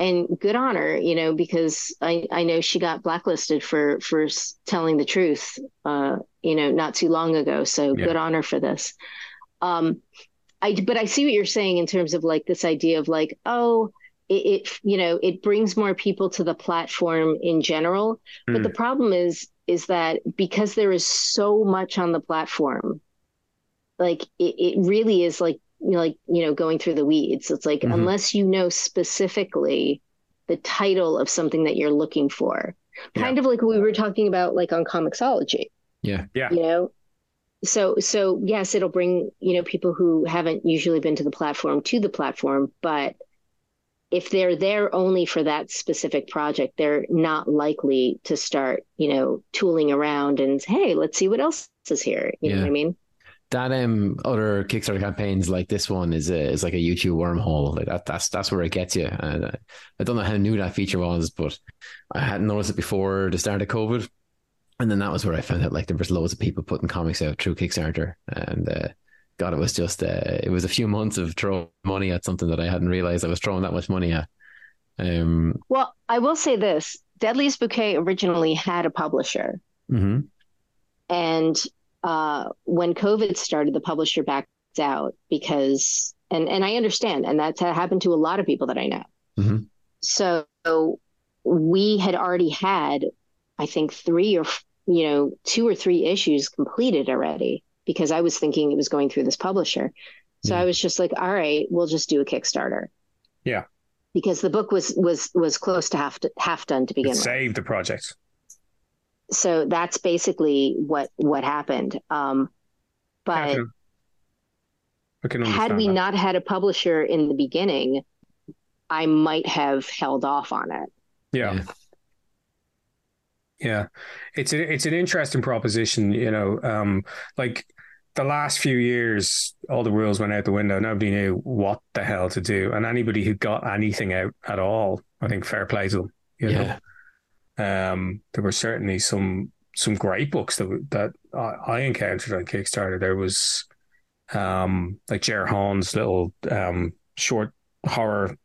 and good on her, you know, because I I know she got blacklisted for for telling the truth, uh, you know, not too long ago. So Yeah. good on her for this. Um, I but I see what you're saying in terms of like this idea of like oh. It, it you know it brings more people to the platform in general but Mm. the problem is is that because there is so much on the platform like it, it really is like you know, like you know going through the weeds it's like Mhm. unless you know specifically the title of something that you're looking for kind of like we were talking about like on comixology Yeah. Yeah. you know so so yes it'll bring you know people who haven't usually been to the platform to the platform but if they're there only for that specific project they're not likely to start you know tooling around and hey let's see what else is here you know what i mean That um other Kickstarter campaigns like this one is a, is like a YouTube wormhole. Like that that's that's where it gets you. And uh, I don't know how new that feature was, but I hadn't noticed it before the start of COVID. And then that was where I found out like there was loads of people putting comics out through Kickstarter. And uh, God, it was just uh, it was a few months of throwing money at something that I hadn't realized I was throwing that much money at. Um, Well, I will say this Deadliest Bouquet originally had a publisher. mhm. And uh, when COVID started, the publisher backed out because, and, and I understand, and that's happened to a lot of people that I know. Mhm. So we had already had, I think, three or, you know, two or three issues completed already because I was thinking it was going through this publisher. So Yeah. I was just like, all right, we'll just do a Kickstarter. Yeah. Because the book was was was close to half half done to begin it with saved the project. so that's basically what what happened um I but can, I can had we that. not had a publisher in the beginning i might have held off on it yeah. Yeah. Yeah, it's a, it's an interesting proposition. You know, um, like the last few years, all the rules went out the window. Nobody knew what the hell to do, and anybody who got anything out at all, I think, fair play to them. You yeah. know, um, there were certainly some some great books that that I, I encountered on Kickstarter. There was, um, like Jer Hahn's little um short horror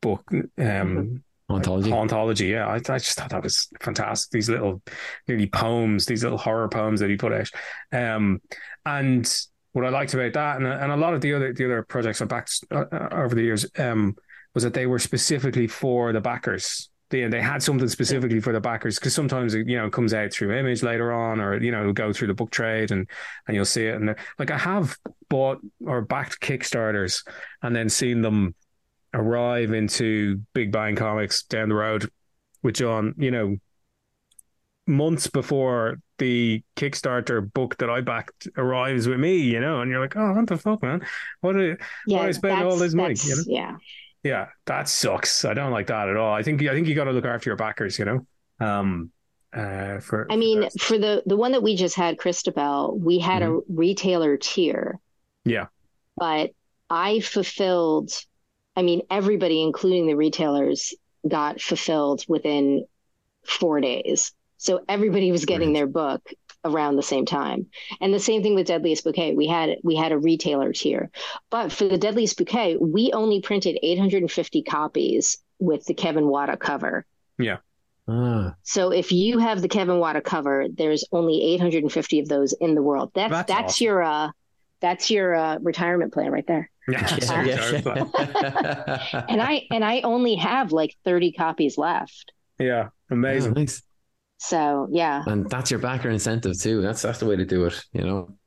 book, um. Ontology. Hauntology, yeah. I, I just thought that was fantastic. These little nearly poems, these little horror poems that he put out. Um, and what I liked about that, and, and a lot of the other the other projects I backed uh, uh, over the years, um, was that they were specifically for the backers. They, they had something specifically for the backers because sometimes it, you know it comes out through image later on, or you know it'll go through the book trade and and you'll see it. And like I have bought or backed Kickstarters and then seen them arrive into Big Bang Comics down the road with John, you know, months before the Kickstarter book that I backed arrives with me, you know, and you're like, oh, what the fuck, man? What? Are, yeah I spend all this money, you know? yeah yeah, that sucks. I don't like that at all. I think I think you got to look after your backers, you know. Um, uh, for i mean for- for the the one that we just had Cristabel we had a retailer tier Mm-hmm. Yeah. but i fulfilled i mean everybody including the retailers got fulfilled within four days So everybody was getting their book around the same time. And the same thing with Deadliest Bouquet. We had we had a retailer tier. But for the Deadliest Bouquet, we only printed 850 copies with the Kevin Wada cover. Yeah. Ah, So if you have the Kevin Wada cover, there's only 850 of those in the world. That's That's that's, awesome. your uh that's your uh, retirement plan right there. Yeah, yeah, yeah. And I and I only have like 30 copies left. yeah, amazing. Oh, nice. So yeah. And that's your backer incentive too. That's that's the way to do it. You know.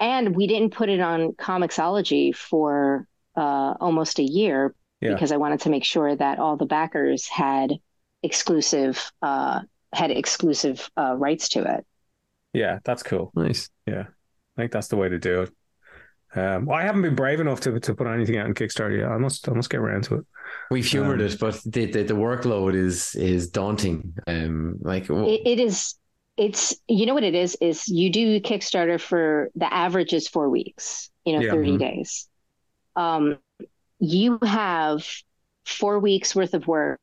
And we didn't put it on Comixology for uh, almost a year Yeah. because I wanted to make sure that all the backers had exclusive uh, had exclusive uh, rights to it. Yeah, that's cool. Nice. I think that's the way to do it. Um, I haven't been brave enough to to put anything out on Kickstarter yet. I must I must get around to it. We've humored Um, it, but the, the the workload is is daunting. Um, like w- It, it is. It's you know what it is is you do Kickstarter for the average is four weeks. You know, Yeah. thirty Mhm. days. Um, you have four weeks worth of work.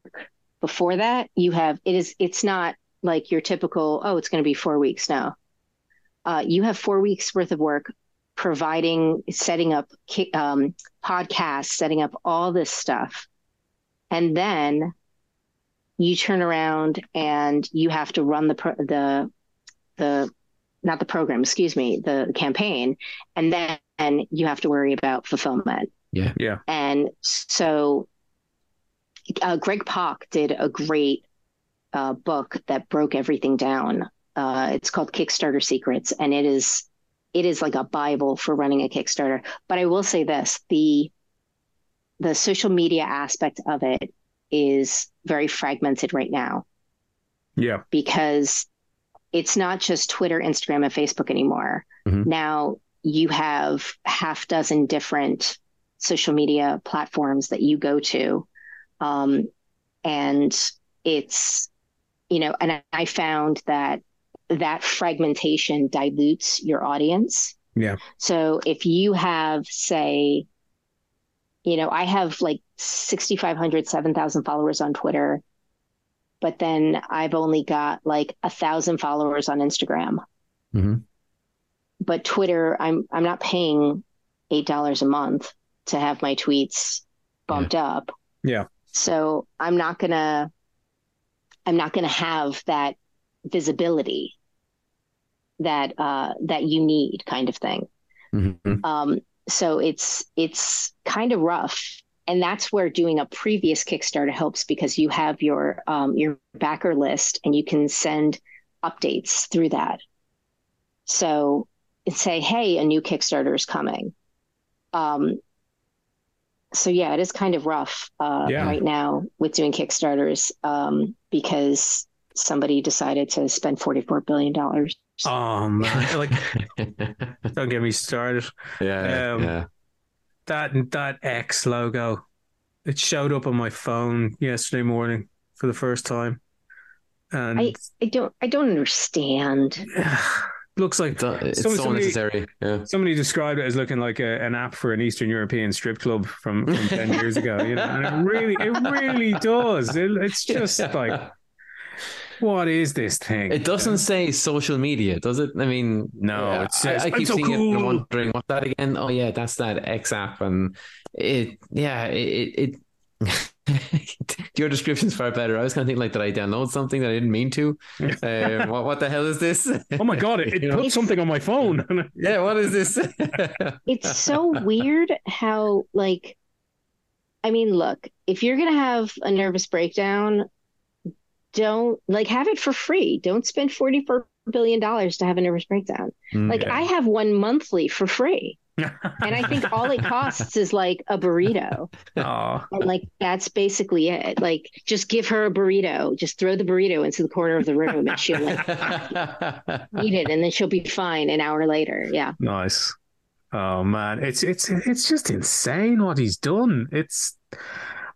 Before that, you have it is. It's not like your typical. Oh, it's going to be four weeks now. Uh, you have four weeks worth of work providing, setting up um, podcasts, setting up all this stuff. And then you turn around and you have to run the, pro- the, the, not the program, excuse me, the campaign. And then you have to worry about fulfillment. yeah. Yeah. And so uh, Greg Pak did a great uh, book that broke everything down. Uh, it's called Kickstarter Secrets, and it is it is like a bible for running a Kickstarter. But I will say this: the the social media aspect of it is very fragmented right now Yeah. because it's not just Twitter, Instagram, and Facebook anymore. Mhm. Now you have half dozen different social media platforms that you go to. Um, and it's, you know, and I found that that fragmentation dilutes your audience. Yeah. So if you have, say, you know, I have like 6,500, 7,000 followers on Twitter, but then I've only got like a thousand followers on Instagram. Mhm. But Twitter, I'm I'm not paying eight dollars a month to have my tweets bumped up. Yeah. So I'm not gonna I'm not gonna have that visibility that uh that you need kind of thing. Mhm. Um, so it's it's kind of rough, and that's where doing a previous Kickstarter helps because you have your um, your backer list and you can send updates through that. So say, hey, a new Kickstarter is coming. Um, so yeah, it is kind of rough uh, Yeah. right now with doing Kickstarters um, because somebody decided to spend forty four billion dollars. Oh man, like don't get me started. yeah, Um, yeah. That that X logo, it showed up on my phone yesterday morning for the first time, and I I don't I don't understand. looks like It's, uh, it's Some- so somebody- unnecessary. Yeah. Somebody described it as looking like a, an app for an Eastern European strip club from, from ten years ago. You know, and it really, it really does. It, it's just like, what is this thing? It doesn't say social media, does it? I mean, No, yeah, it says, I, I keep so seeing it and wondering what's that again? Oh yeah, that's that X app, and it, yeah, it. it Your description's far better. I was kind of thinking like, did I download something that I didn't mean to? Um, what, what the hell is this? Oh my god! It, it You know? put something on my phone. yeah, what is this? It's so weird how like I mean, look, if you're gonna have a nervous breakdown, don't like have it for free. Don't spend forty four billion dollars to have a nervous breakdown. Like Yeah. I have one monthly for free. And I think all it costs is like a burrito. And like that's basically it. Like just give her a burrito. Just throw the burrito into the corner of the room and she'll like eat it and then she'll be fine an hour later. Yeah. Nice. Oh man, it's it's it's just insane what he's done. It's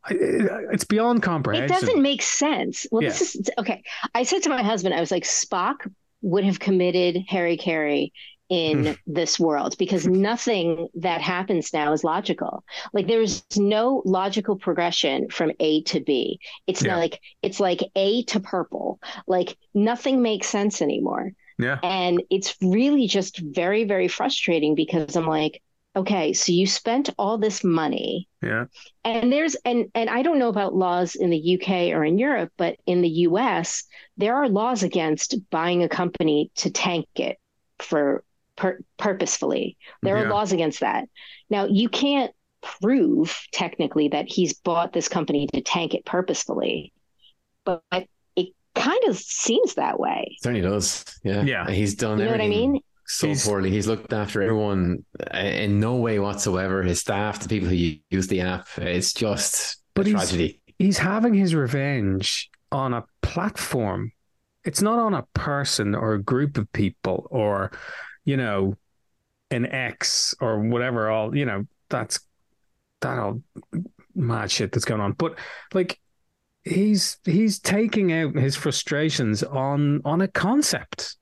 it's beyond comprehension. It doesn't make sense. Well, this is okay. I said to my husband, I was like, Spock would have committed hara-kiri in hmm. this world because nothing that happens now is logical. Like there's no logical progression from A to B. It's Yeah. not like it's like A to purple. Like nothing makes sense anymore. Yeah. And it's really just very, very frustrating because I'm like, okay, so you spent all this money Yeah. and there's and and I don't know about laws in the UK or in Europe, but in the US, there are laws against buying a company to tank it for pur- purposefully. There Yeah. are laws against that. Now, you can't prove technically that he's bought this company to tank it purposefully, but it kind of seems that way. Certainly does. Yeah. Yeah. He's done You know what I mean? So He's- poorly. He's looked after everyone uh, in no way whatsoever. His staff, the people who use the app, it's just But a he's- tragedy. He's having his revenge on a platform. It's not on a person or a group of people or, you know, an ex or whatever. All you know, that's that all mad shit that's going on. But like, he's he's taking out his frustrations on on a concept.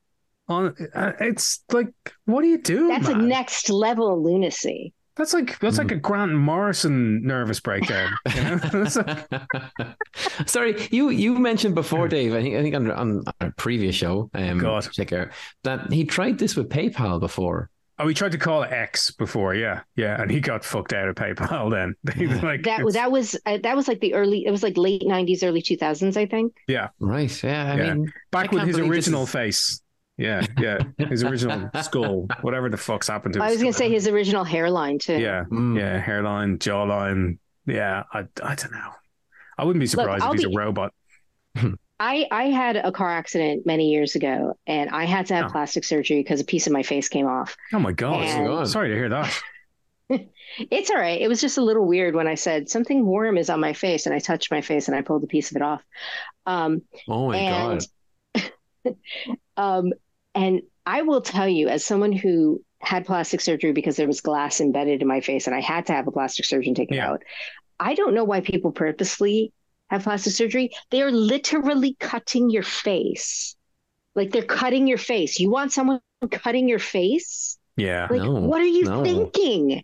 On uh, it's like, what do you do That's a next level lunacy. That's like that's like a Grant Morrison nervous breakdown. You know? That's like- Sorry, you you mentioned before, Dave. I think I think on, on a previous show, um, God. check out that he tried this with PayPal before. oh, we tried to call it X before, yeah, yeah, and he got fucked out of PayPal. Then He was like That it's- that was uh, that was like the early. It was like late '90s, early 2000s, I think. Yeah, right? Yeah. I Yeah. mean, back I with his original is- face. Yeah, yeah, his original skull, whatever the fuck's happened to. I was gonna say his original hairline too. yeah, mm, yeah, hairline, jawline. Yeah, I, I don't know. I wouldn't be surprised I'll if he's be- a robot. I I had a car accident many years ago, and I had to have Oh. plastic surgery because a piece of my face came off. Oh my god! And- God. Sorry to hear that. It's all right. It was just a little weird when I said something warm is on my face, and I touched my face and I pulled a piece of it off. Um, oh my and god. um, and I will tell you, as someone who had plastic surgery because there was glass embedded in my face, and I had to have a plastic surgeon take it Yeah. out. I don't know why people purposely have plastic surgery. They are literally cutting your face, like they're cutting your face. You want someone cutting your face? Yeah, Like, No, what are you no. thinking?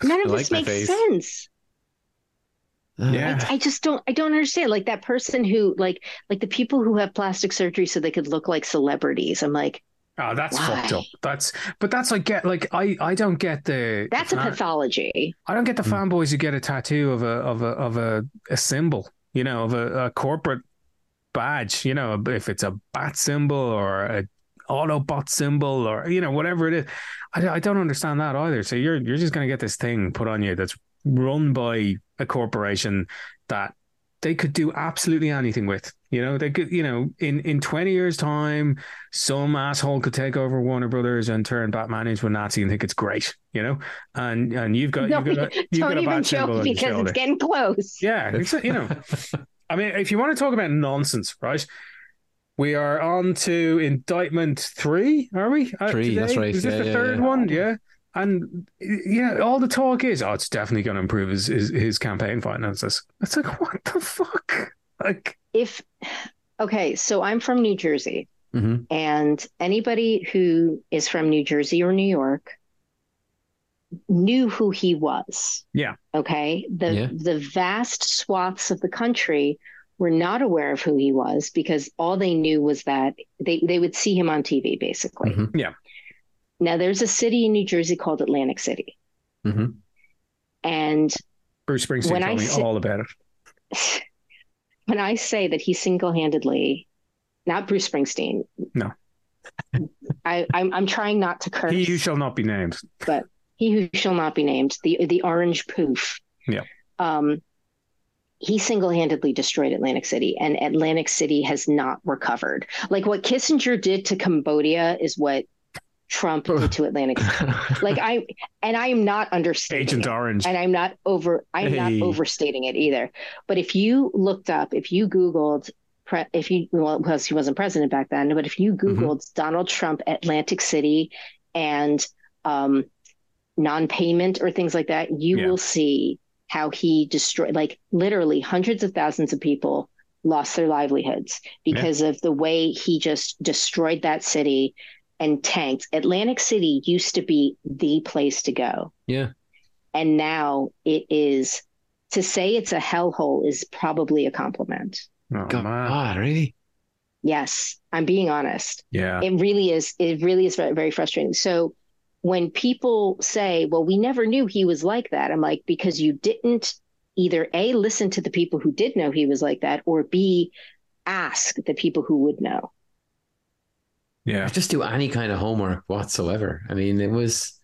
None of I this like makes sense. Uh, yeah. I, I just don't I don't understand. Like that person who like like the people who have plastic surgery so they could look like celebrities. I'm like, Oh, that's Why? fucked up. That's but that's like get like I I don't get the that's a the fan- pathology. I don't get the Mm. fanboys who get a tattoo of a of a of a, a symbol, you know, of a, a corporate badge, you know, if it's a bat symbol or a Autobot symbol or you know whatever it is. I, I don't understand that either. So you're you're just going to get this thing put on you that's run by a corporation that they could do absolutely anything with. You know, they could, you know, in, in 20 years' time, some asshole could take over Warner Brothers and turn Batman into a Nazi and think it's great, you know? And and you've got, Don't, you've got, a, you've don't got a even bad symbol joke because it's getting close. Yeah, it's, you know, I mean, if you want to talk about nonsense, right? We are on to indictment three, are we? uh, Three, that's right. Is this Yeah, the yeah, third yeah. one? Yeah. And yeah, all the talk is, oh, it's definitely going to improve his, his his campaign finances. It's like, what the fuck? Like, If okay, so I'm from New Jersey, hmm and anybody who is from New Jersey or New York knew who he was. Yeah. Okay. The Yeah. the vast swaths of the country were not aware of who he was because all they knew was that they, they would see him on TV basically. Mhm. Yeah. Now there's a city in New Jersey called Atlantic City. hmm And Bruce Springsteen I told me say- all about it. when I say that he single-handedly, not Bruce Springsteen. No. I, I'm I'm trying not to curse. He who shall not be named. But he who shall not be named, the the orange poof. Yeah. Um, he single-handedly destroyed Atlantic City, and Atlantic City has not recovered. Like what Kissinger did to Cambodia is what Trump did to Atlantic City. Like I and I am not understating Agent it. Orange. and I'm not over I'm not overstating it either. But if you looked up, if you Googled if you well because he wasn't president back then, but if you Googled Donald Trump Atlantic City and um non-payment or things like that, you Yeah. will see how he destroyed like literally hundreds of thousands of people lost their livelihoods because of the way he just destroyed that city and tanked. Atlantic City used to be the place to go. Yeah. And now it is to say it's a hellhole is probably a compliment. Oh, God, man. really? Yes, I'm being honest. Yeah. It really is. It really is very, very frustrating. So when people say, well, we never knew he was like that, I'm like, because you didn't either A, listen to the people who did know he was like that, or B, ask the people who would know. Yeah. Just do any kind of homework whatsoever. I mean, it was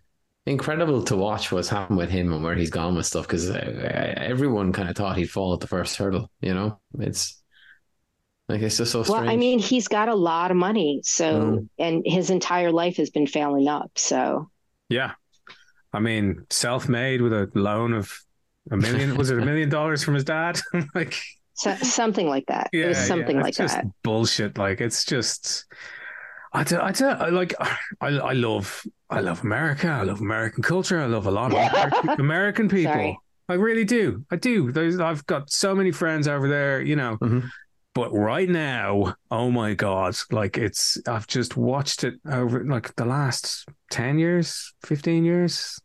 incredible to watch what's happened with him and where he's gone with stuff because everyone kind of thought he'd fall at the first hurdle. You know, it's like it's just so strange. Well, I mean, he's got a lot of money, so Mm. and his entire life has been failing up. So Yeah. I mean, self made with a loan of a million, was it a million dollars from his dad? like, so, something like that. yeah, it was something yeah, like it's just that. bullshit. Like, it's just, I do, I do, I like, I, I love, I love America. I love American culture. I love a lot of American, American people. Sorry. I really do. I do. There's, I've got so many friends over there, you know. Mhm. But right now, oh my God, like it's, I've just watched it over like the last 10 years, 15 years.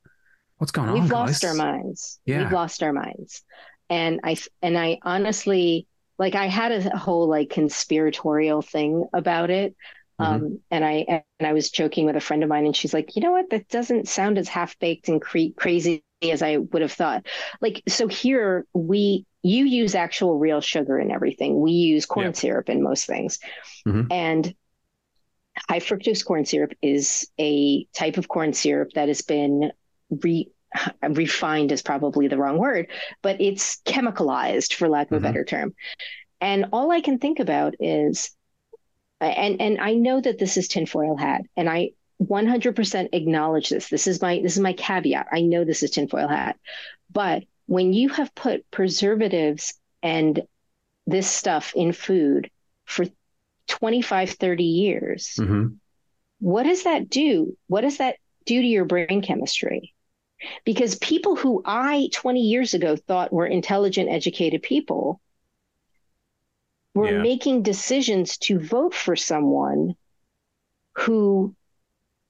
What's going on? We've guys? lost our minds. Yeah. We've lost our minds. And I and I honestly like I had a whole like conspiratorial thing about it. Mm-hmm. Um, and I and I was joking with a friend of mine, and she's like, you know what? That doesn't sound as half baked and cre- crazy as I would have thought. Like, so here we you use actual real sugar in everything. We use corn syrup in most things, Mhm. and high fructose corn syrup is a type of corn syrup that has been re refined is probably the wrong word, but it's chemicalized for lack of Mhm. a better term. And all I can think about is and and I know that this is tinfoil hat, and I 100% acknowledge this. This is my this is my caveat. I know this is tinfoil hat, but when you have put preservatives and this stuff in food for 25 30 years Mhm. what does that do what does that do to your brain chemistry because people who i 20 years ago thought were intelligent educated people were Yeah. making decisions to vote for someone who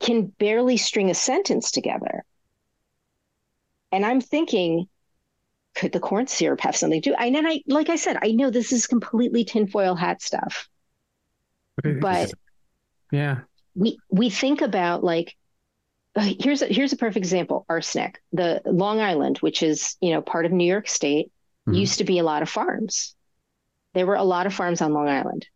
can barely string a sentence together. And i'm thinking could the corn syrup have something to do? And then i like i said i know this is completely tinfoil hat stuff. But yeah, we we think about like uh, here's a, here's a perfect example arsenic. The long island which is you know part of new york state Mhm. used to be a lot of farms there were a lot of farms on long island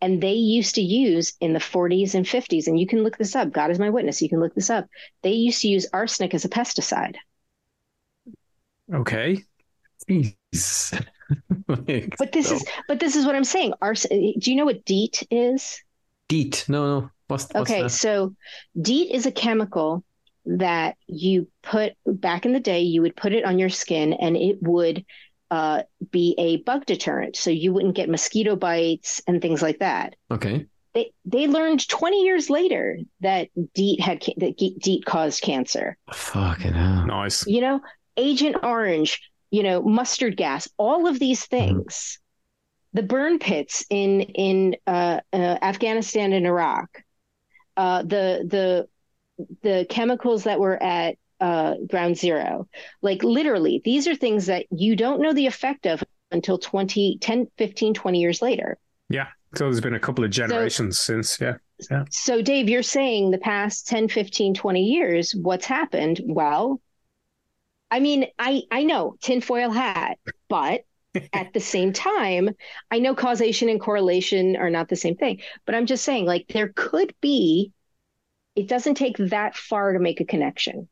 and they used to use in the 40s and 50s and you can look this up god is my witness you can look this up they used to use arsenic as a pesticide okay. Jeez. Like, but this so- is but this is what i'm saying Ars- eh, do you know what DEET is DEET. No, no. What's, what's okay, that? so DEET is a chemical that you put back in the day, you would put it on your skin and it would uh, be a bug deterrent. So you wouldn't get mosquito bites and things like that. Okay. They, they learned 20 years later that DEET had that DEET caused cancer. Fucking hell. Nice. You know, Agent Orange, you know, mustard gas, all of these things. The burn pits in in uh, uh, Afghanistan and Iraq, uh, the the the chemicals that were at uh, ground zero, like literally, these are things that you don't know the effect of until 20, 10, 15, 20 years later. Yeah. So there's been a couple of generations since, yeah. So, Dave, you're saying the past 10, 15, 20 years, what's happened? Well, I mean, I, I know tinfoil hat, but at the same time, I know causation and correlation are not the same thing. But I'm just saying, like, there could be, it doesn't take that far to make a connection.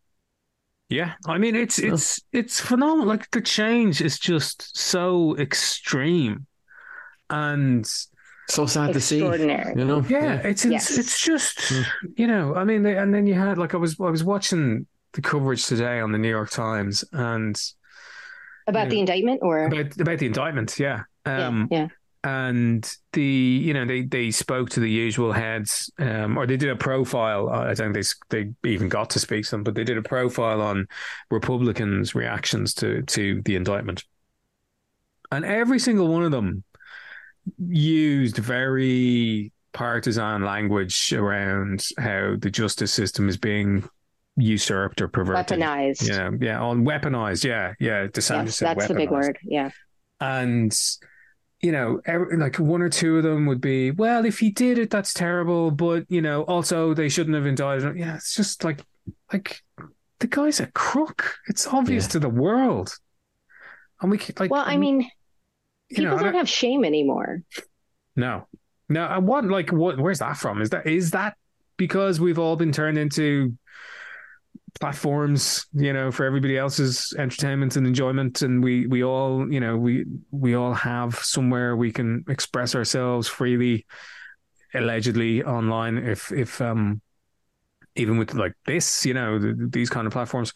Yeah, I mean it's it's it's phenomenal. Like the change is just so extreme, and So sad to see. Extraordinary. You know? yeah, it's it's, Yes. it's just Mm. you know. I mean, and then you had like I was I was watching the coverage today on the New York Times and About Yeah. the indictment or? about about the indictment. Yeah, um, yeah, yeah. And the you know they they spoke to the usual heads um, or they did a profile i don't think they they even got to speak to them but they did a profile on republicans reactions to to the indictment and every single one of them used very partisan language around how the justice system is being usurped or perverted. Weaponized. Yeah, yeah, on weaponized. Yeah, yeah. DeSantis yes, that's the big word. Yeah. And you know, every, like one or two of them would be, well, if he did it, that's terrible. But you know, also they shouldn't have indicted. Yeah, it's just like, like the guy's a crook. It's obvious Yeah. to the world. And we could, like, Well, I mean, people know, don't I- have shame anymore. no, no. I want like what? Where's that from? Is that is that because we've all been turned into platforms, you know, for everybody else's entertainment and enjoyment, and we we all, you know, we we all have somewhere we can express ourselves freely, allegedly online. If if um, even with like this, you know, th these kind of platforms,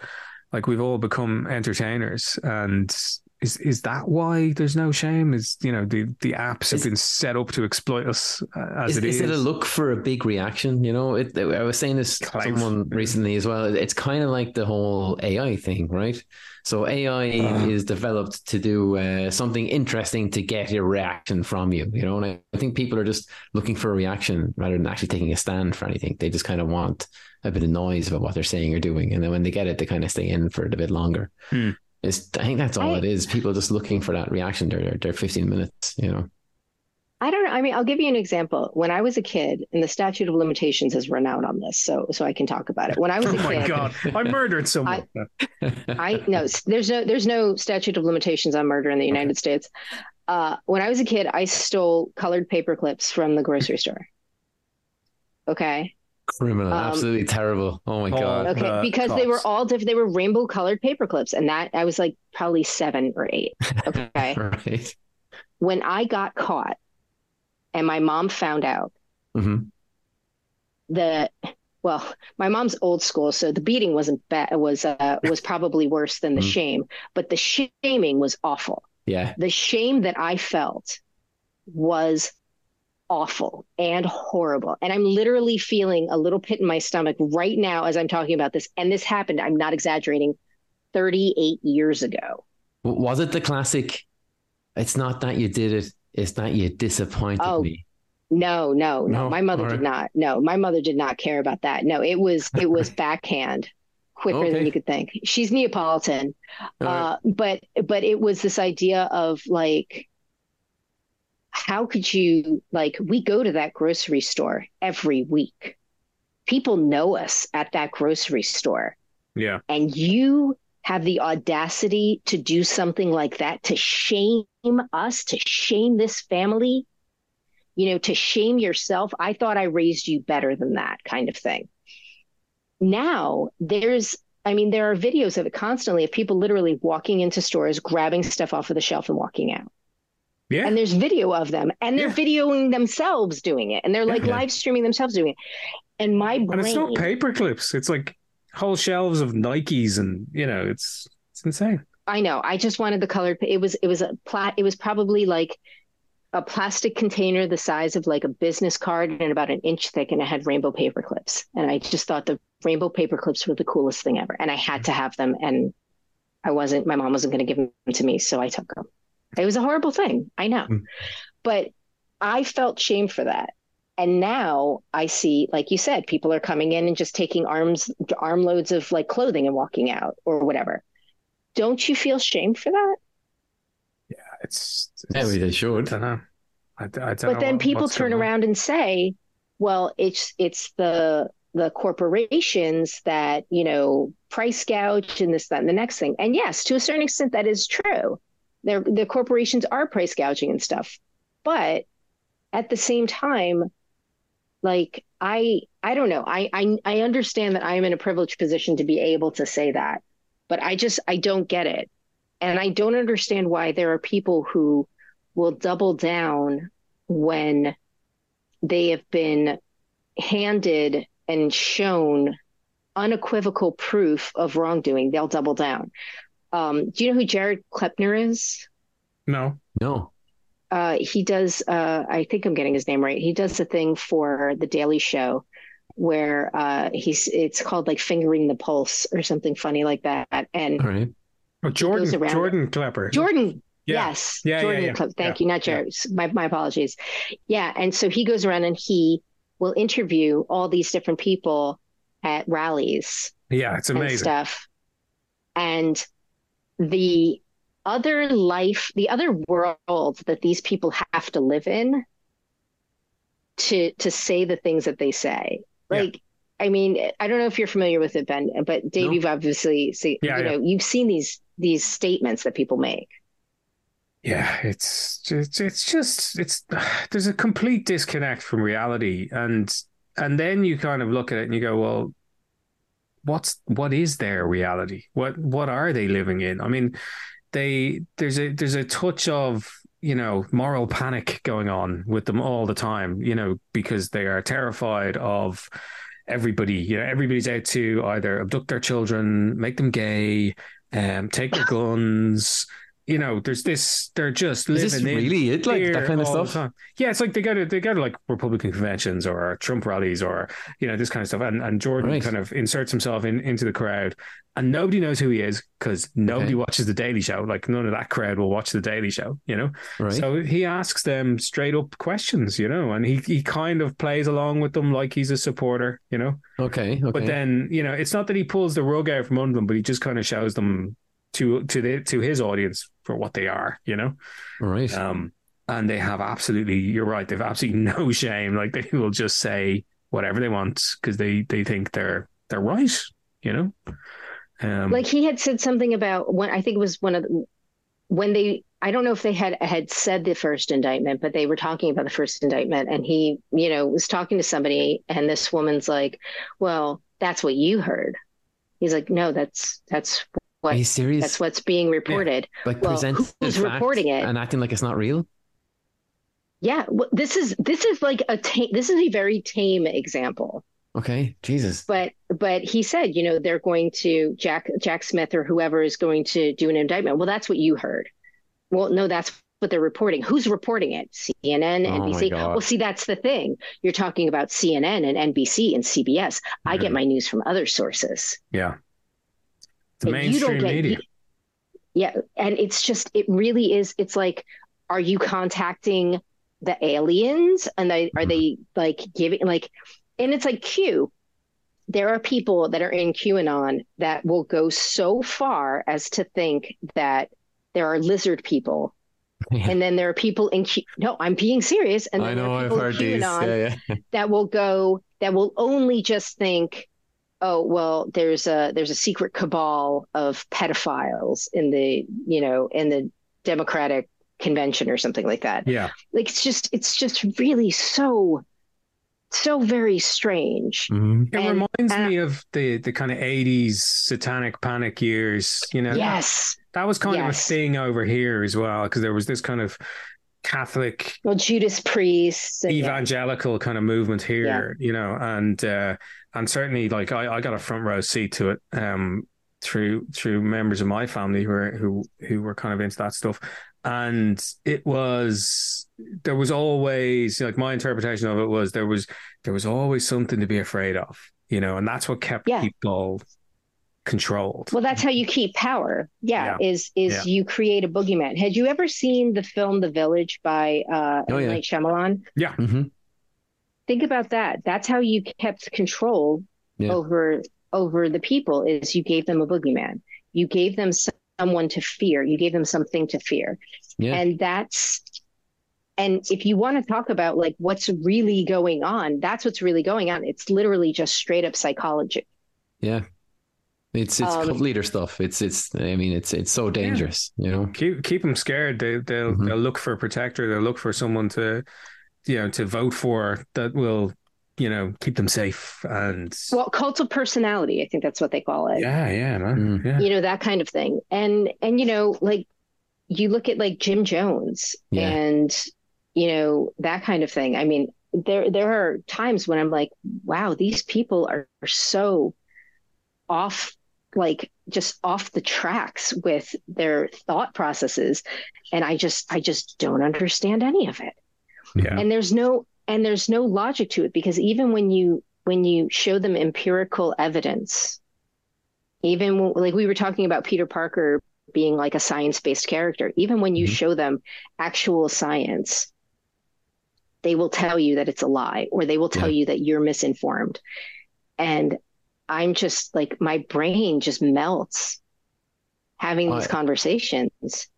like we've all become entertainers, and is is that why there's no shame? Is you know the the apps have Is- been set up to exploit us uh, as Is, it is is. it a look for a big reaction? You know, it, I was saying this to Clout. someone recently as well. It's kind of like the whole AI thing, right? So AI Uh. is developed to do uh, something interesting to get a reaction from you, you know. And I, I think people are just looking for a reaction rather than actually taking a stand for anything. They just kind of want a bit of noise about what they're saying or doing, and then when they get it, they kind of stay in for it a bit longer. Hmm. It's, I think that's all I- it is. People just looking for that reaction. They're they're 15 minutes, you know. I don't know. I mean, I'll give you an example. When I was a kid, and the statute of limitations has run out on this, so so I can talk about it. When I was Oh a my kid, god! I murdered someone. I no, there's no there's no statute of limitations on murder in the United States. Uh, when I was a kid, I stole colored paper clips from the grocery store. Okay. Criminal, Um, absolutely terrible. Oh my god. Okay, the because they were all different. They were rainbow colored paper clips, and that I was like probably seven or eight. Okay. right. when I got caught, and my mom found out, hmm the well, my mom's old school, so the beating wasn't bad. Was uh, was probably worse than the Mm. shame, but the shaming was awful. Yeah. The shame that I felt was awful and horrible. And I'm literally feeling a little pit in my stomach right now as I'm talking about this. And this happened, I'm not exaggerating, 38 years ago. Was it the classic? It's not that you did it; it's that you disappointed Oh, me. No, no, no. No? My mother All did not. No, my mother did not care about that. No, it was it was backhand quicker Okay. than you could think. She's Neapolitan. Right. Uh, but but it was this idea of like how could you like we go to that grocery store every week. People know us at that grocery store Yeah. and you have the audacity to do something like that to shame us, to shame this family, you know, to shame yourself. I thought I raised you better than that kind of thing. Now there's, I mean, there are videos of it constantly of people literally walking into stores, grabbing stuff off of the shelf and walking out. Yeah. And there's video of them and they're Yeah. videoing themselves doing it and they're like Yeah. live streaming themselves doing it. And my brain. and it's not paper clips. It's like whole shelves of Nikes, and you know, it's it's insane. I know. I just wanted the colored. It was it was a plat. It was probably like a plastic container the size of like a business card and about an inch thick, and it had rainbow paper clips. And I just thought the rainbow paper clips were the coolest thing ever, and I had to mm-hmm. have them. And I wasn't. My mom wasn't going to give them to me, so I took them. It was a horrible thing. I know, Mm. but I felt shame for that. And now I see, like you said, people are coming in and just taking arms armloads of like clothing and walking out or whatever. Don't you feel shame for that? Yeah, it's we- they should. I don't know. I, I don't But know then what- people turn going on. around and say, well, it's it's the the corporations that, you know, price gouge and this, that, and the next thing. And yes, to a certain extent that is true. They're, the corporations are price gouging and stuff. But at the same time, like I I don't know. I I I understand that I am in a privileged position to be able to say that, but I just I don't get it. And I don't understand why there are people who will double down when they have been handed and shown unequivocal proof of wrongdoing. They'll double down. Um, do you know who Jared Klepner is? No. No. Uh, he does. Uh, I think I'm getting his name right. He does a thing for the Daily Show where uh, he's. It's called like fingering the pulse or something funny like that. And All right. Oh, Jordan. Jordan Klepper. Jordan, Yeah. Yes, Yeah, yeah, Jordan yeah. Club. Thank Yeah, you, not Jared. My my apologies. Yeah, and so he goes around and he will interview all these different people at rallies Yeah, it's and amazing. stuff, and the other life, the other world that these people have to live in to to say the things that they say, Yeah. like. I mean, I don't know if you're familiar with it, Ben, but Dave, No. you've obviously seen, Yeah, you yeah. know, you've seen these these statements that people make. Yeah, it's it's it's just it's there's a complete disconnect from reality, and and then you kind of look at it and you go, well, what's what is their reality? What what are they living in? I mean, they there's a there's a touch of you know moral panic going on with them all the time, you know, because they are terrified of everybody. You know, everybody's out to either abduct their children, make them gay, um, take their guns. You know, there's this. They're just living Is in really it? Like that kind of stuff? time. Yeah, it's like they go to they go to like Republican conventions or Trump rallies or you know this kind of stuff. And and Jordan Right. kind of inserts himself in into the crowd, and nobody knows who he is because nobody Okay. watches the Daily Show. Like none of that crowd will watch the Daily Show. You know, Right. so he asks them straight up questions. You know, and he he kind of plays along with them like he's a supporter. You know, okay. Okay. but then you know it's not that he pulls the rug out from under them, but he just kind of shows them to to the to his audience for what they are. You know. right. Um, and they have absolutely, you're right, they've absolutely no shame. Like they will just say whatever they want because they they think they're they're right. You know, um, like he had said something about when I think it was one of the, when they I don't know if they had had said the first indictment, but they were talking about the first indictment, and he you know was talking to somebody, and this woman's like, "Well, that's what you heard." He's like, "No, that's that's Are you serious? that's what's being reported." like well, present who's reporting it? and acting like it's not real. Yeah, well, this is this is like a this is a very tame example. Okay. Jesus. but but he said you know they're going to jack jack smith or whoever is going to do an indictment well that's what you heard well no that's what they're reporting who's reporting it cnn Oh nbc well see that's the thing you're talking about cnn and nbc and cbs i get my news from other sources yeah, the mainstream media. yeah and it's just it really is it's like are you contacting the aliens and they are mm-hmm. they like giving like and it's like q there are people that are in qanon that will go so far as to think that there are lizard people Yeah. and then there are people in Q- no i'm being serious and I know. I've heard these. Yeah. Yeah. that will go that will only just think oh well there's a there's a secret cabal of pedophiles in the you know in the democratic convention or something like that. Yeah, like it's just it's just really so so very strange. Mhm. it And- reminds uh, me of the the kind of '80s satanic panic years. You know, yes. That was kind of a thing over here as well because there was this kind of Catholic well judas priest and- evangelical kind of movement here, you know, and uh, and certainly like I, I got a front row seat to it um, through through members of my family who were who who were kind of into that stuff, and it was there was always like my interpretation of it was there was there was always something to be afraid of, you know, and that's what kept Yeah. people controlled. well that's how you keep power yeah, is is Yeah. you create a boogeyman had you ever seen the film the village by uh Oh, M. yeah. Night Shyamalan? Mhm. Think about that that's how you kept control Yeah. over over the people is you gave them a boogeyman you gave them someone to fear you gave them something to fear Yeah. and that's and if you want to talk about like what's really going on that's what's really going on it's literally just straight up psychology Yeah. It's it's Um, cult leader stuff. It's it's. I mean, it's it's so dangerous. You know. keep keep them scared. They they'll Mhm. they'll look for a protector. They'll look for someone to you know to vote for that will you know keep them safe and well cult of personality i think that's what they call it. Yeah yeah man. Mm. yeah. You know that kind of thing. And and you know like you look at like jim jones Yeah. and you know that kind of thing. I mean there there are times when i'm like wow these people are, are so off like just off the tracks with their thought processes. And i just i just don't understand any of it yeah and there's no and there's no logic to it because even when you when you show them empirical evidence even when, like we were talking about peter parker being like a science-based character. Even when you Mhm. show them actual science, they will tell you that it's a lie or they will tell Yeah. you that you're misinformed. And I'm just like my brain just melts having these I- conversations.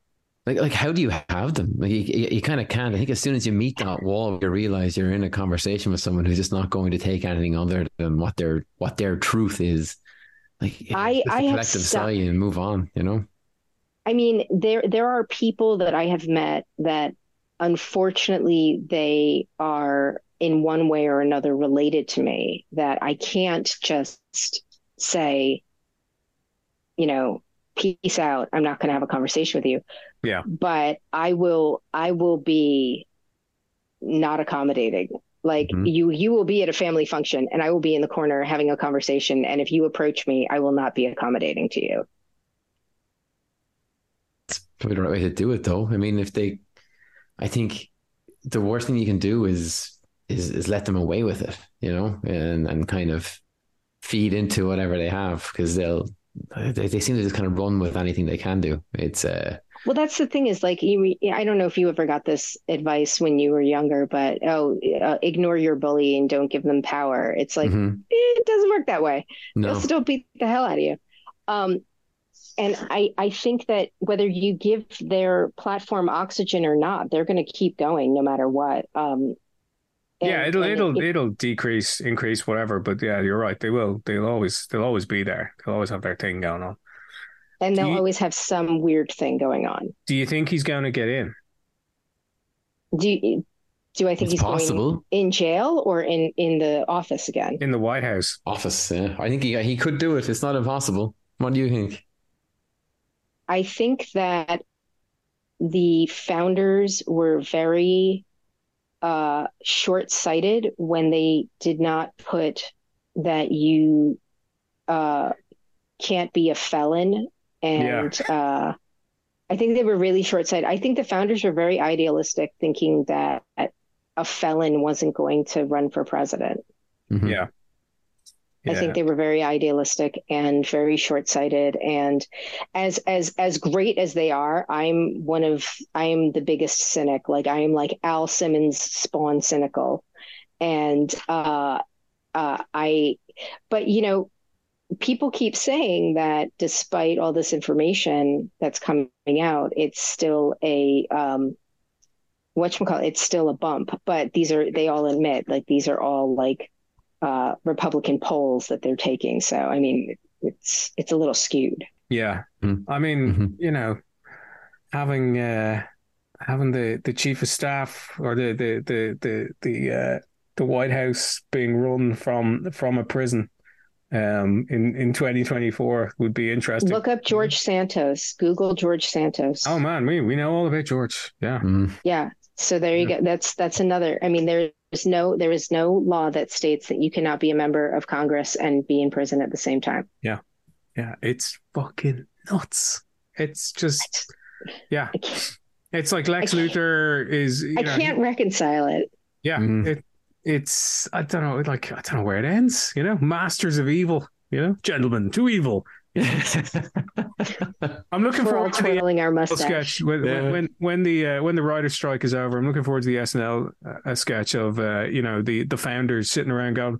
Like, like, how do you have them? Like, you, you, you kind of can't. I think as soon as you meet that wall, you realize you're in a conversation with someone who's just not going to take anything other than what their what their truth is. Like, I- I have collective sigh and move on. You know. I mean, there there are people that I have met that unfortunately they are in one way or another related to me that I can't just say, you know, peace out. I'm not going to have a conversation with you. Yeah. But I will I will be not accommodating. Like Mhm. you you will be at a family function and I will be in the corner having a conversation and if you approach me, I will not be accommodating to you. It's probably the right way to do it, though. I mean, if they, I think the worst thing you can do is is is let them away with it, you know, and and kind of feed into whatever they have because they'll they, they seem to just kind of run with anything they can do. It's uh Well, that's the thing is like you. I don't know if you ever got this advice when you were younger, but oh, uh, ignore your bully and don't give them power. It's like mhm. it doesn't work that way. They'll still beat the hell out of you. Um, and I I think that whether you give their platform oxygen or not, they're going to keep going no matter what. Um, yeah, it'll it'll it- it'll decrease, increase, whatever. But yeah, you're right. They will. They'll always they'll always be there. They'll always have their thing going on. And they'll you- always have some weird thing going on. Do you think he's going to get in? Do you, do I think it's he's going possible. in jail or in in the office again? in the White House? Office, yeah. I think he he could do it. It's not impossible. What do you think? I think that the founders were very uh, short-sighted when they did not put that you uh, can't be a felon. And uh, I think they were really short-sighted. I think the founders were very idealistic, thinking that a felon wasn't going to run for president. Mhm. Yeah. I think they were very idealistic and very short-sighted. And as as as great as they are, I'm one of I'm the biggest cynic. Like I am like Al Simmons spawn cynical. And uh uh I but you know, people keep saying that despite all this information that's coming out, it's still a um whatchamacallit, it's still a bump. But these are they all admit like these are all like uh, Republican polls that they're taking. So I mean, it's it's a little skewed. Yeah. Mm. I mean, Mhm. you know, having uh having the the chief of staff or the the the the the uh the White House being run from from a prison um in in 2024 would be interesting. Look up George Santos. Google George Santos. Oh man, we we know all about George. Yeah. Mm. Yeah. So there you go. That's that's another. I mean, there's no there is no law that states that you cannot be a member of Congress and be in prison at the same time. Yeah, Yeah. it's fucking nuts. It's just yeah. It's like Lex I Luthor is you I know, can't reconcile it. Yeah, Mhm. it it's I don't know, like I don't know where it ends. You know, masters of evil. You know, gentlemen to evil. I'm looking We're forward to the our mustache. sketch when Yeah. when when the uh, when the writer's strike is over. I'm looking forward to the SNL uh, sketch of uh, you know the the founders sitting around going,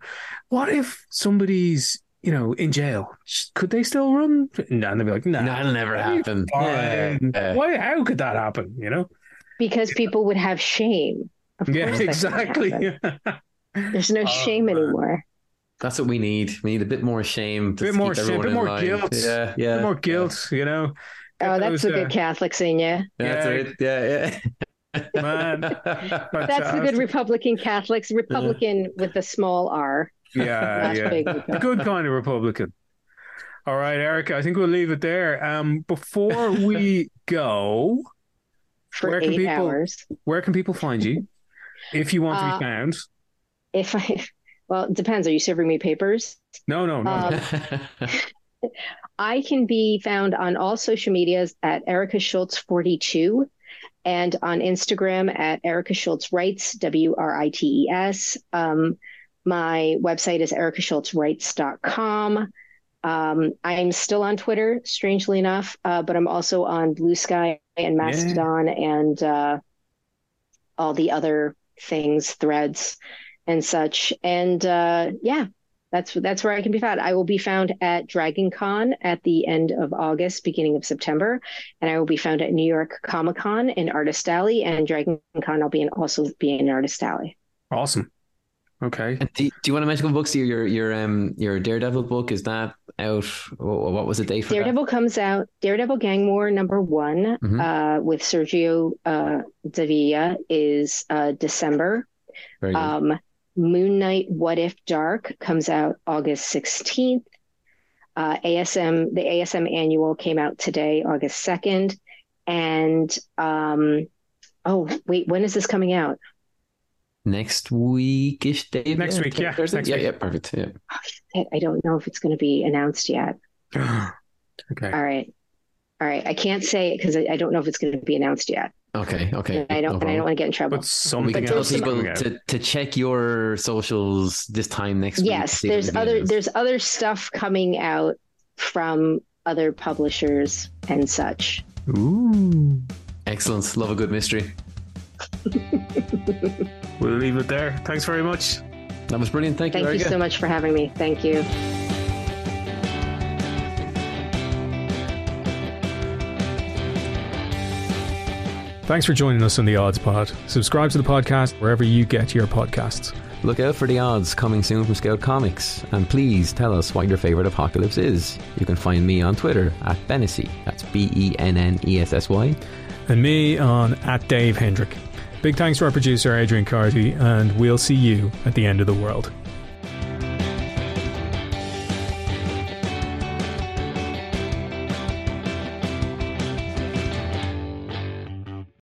"What if somebody's you know in jail? Could they still run?" And they'll be like, "No, That'll never happen. Yeah. Yeah. Why? How could that happen? You know? Because people would have shame. Of Yeah, course exactly. There's no Oh, shame man. anymore. That's what we need. We need a bit more shame. to bit more keep shame, everyone bit in more line. guilt. Yeah, yeah. more guilt. You know? Get Oh, that's those, the uh, good Catholics in you. Yeah, that's Yeah. it. Yeah, yeah. Man. That's the good Republican Catholics. Republican with a small R. Yeah, yeah. big good kind of Republican. All right, Erica, I think we'll leave it there. Um, before we go, for Where can eight people- hours. where can people find you if you want to Uh, be found? If I, well, it depends. Are you serving me papers? No, no, no. um, I can be found on all social medias at Erica Schultz 42 and on Instagram at Erica Schultz Writes, W R I T E S. Um, my website is ericaschultzwrites.com. Um, I'm still on Twitter, strangely enough, uh, but I'm also on Bluesky and Mastodon yeah. and uh, all the other things, threads and such. And uh, yeah, that's that's where I can be found. I will be found at Dragon Con at the end of August, beginning of September, and I will be found at New York Comic Con in Artist Alley, and Dragon Con I'll be in, also be in Artist Alley. Awesome. Okay. And do, do you want to mention books? Your your your um your Daredevil book is that out? What was the date for Daredevil that? comes out. Daredevil Gang War number one mm-hmm. uh, with Sergio uh, Davila is uh, December. Um, Moon Knight What If Dark comes out August 16th. Uh, ASM, the ASM annual came out today, August 2nd. And um, oh, wait, when is this coming out? Next weekish, Dave. Next week, yeah. Next yeah, week. yeah, perfect. Yeah. Oh, I don't know if it's going to be announced yet. okay. All right. All right. I can't say it because I, I don't know if it's going to be announced yet. Okay, okay. And I don't, no and I don't want to get in trouble. But something but else people to, to check your socials this time next yes, week. Yes, there's other there's other stuff coming out from other publishers and such. Ooh, excellent! Love a good mystery. we'll leave it there. Thanks very much. That was brilliant. Thank you. Thank you so much for having me. Thank you. Thanks for joining us on the Odds Pod. Subscribe to the podcast wherever you get your podcasts. Look out for the odds coming soon from Scout Comics. And please tell us what your favourite apocalypse is. You can find me on Twitter at Bennessy. That's B E N N E S S Y. And me on at Dave Hendrick. Big thanks to our producer Adrian Carty, and we'll see you at the end of the world.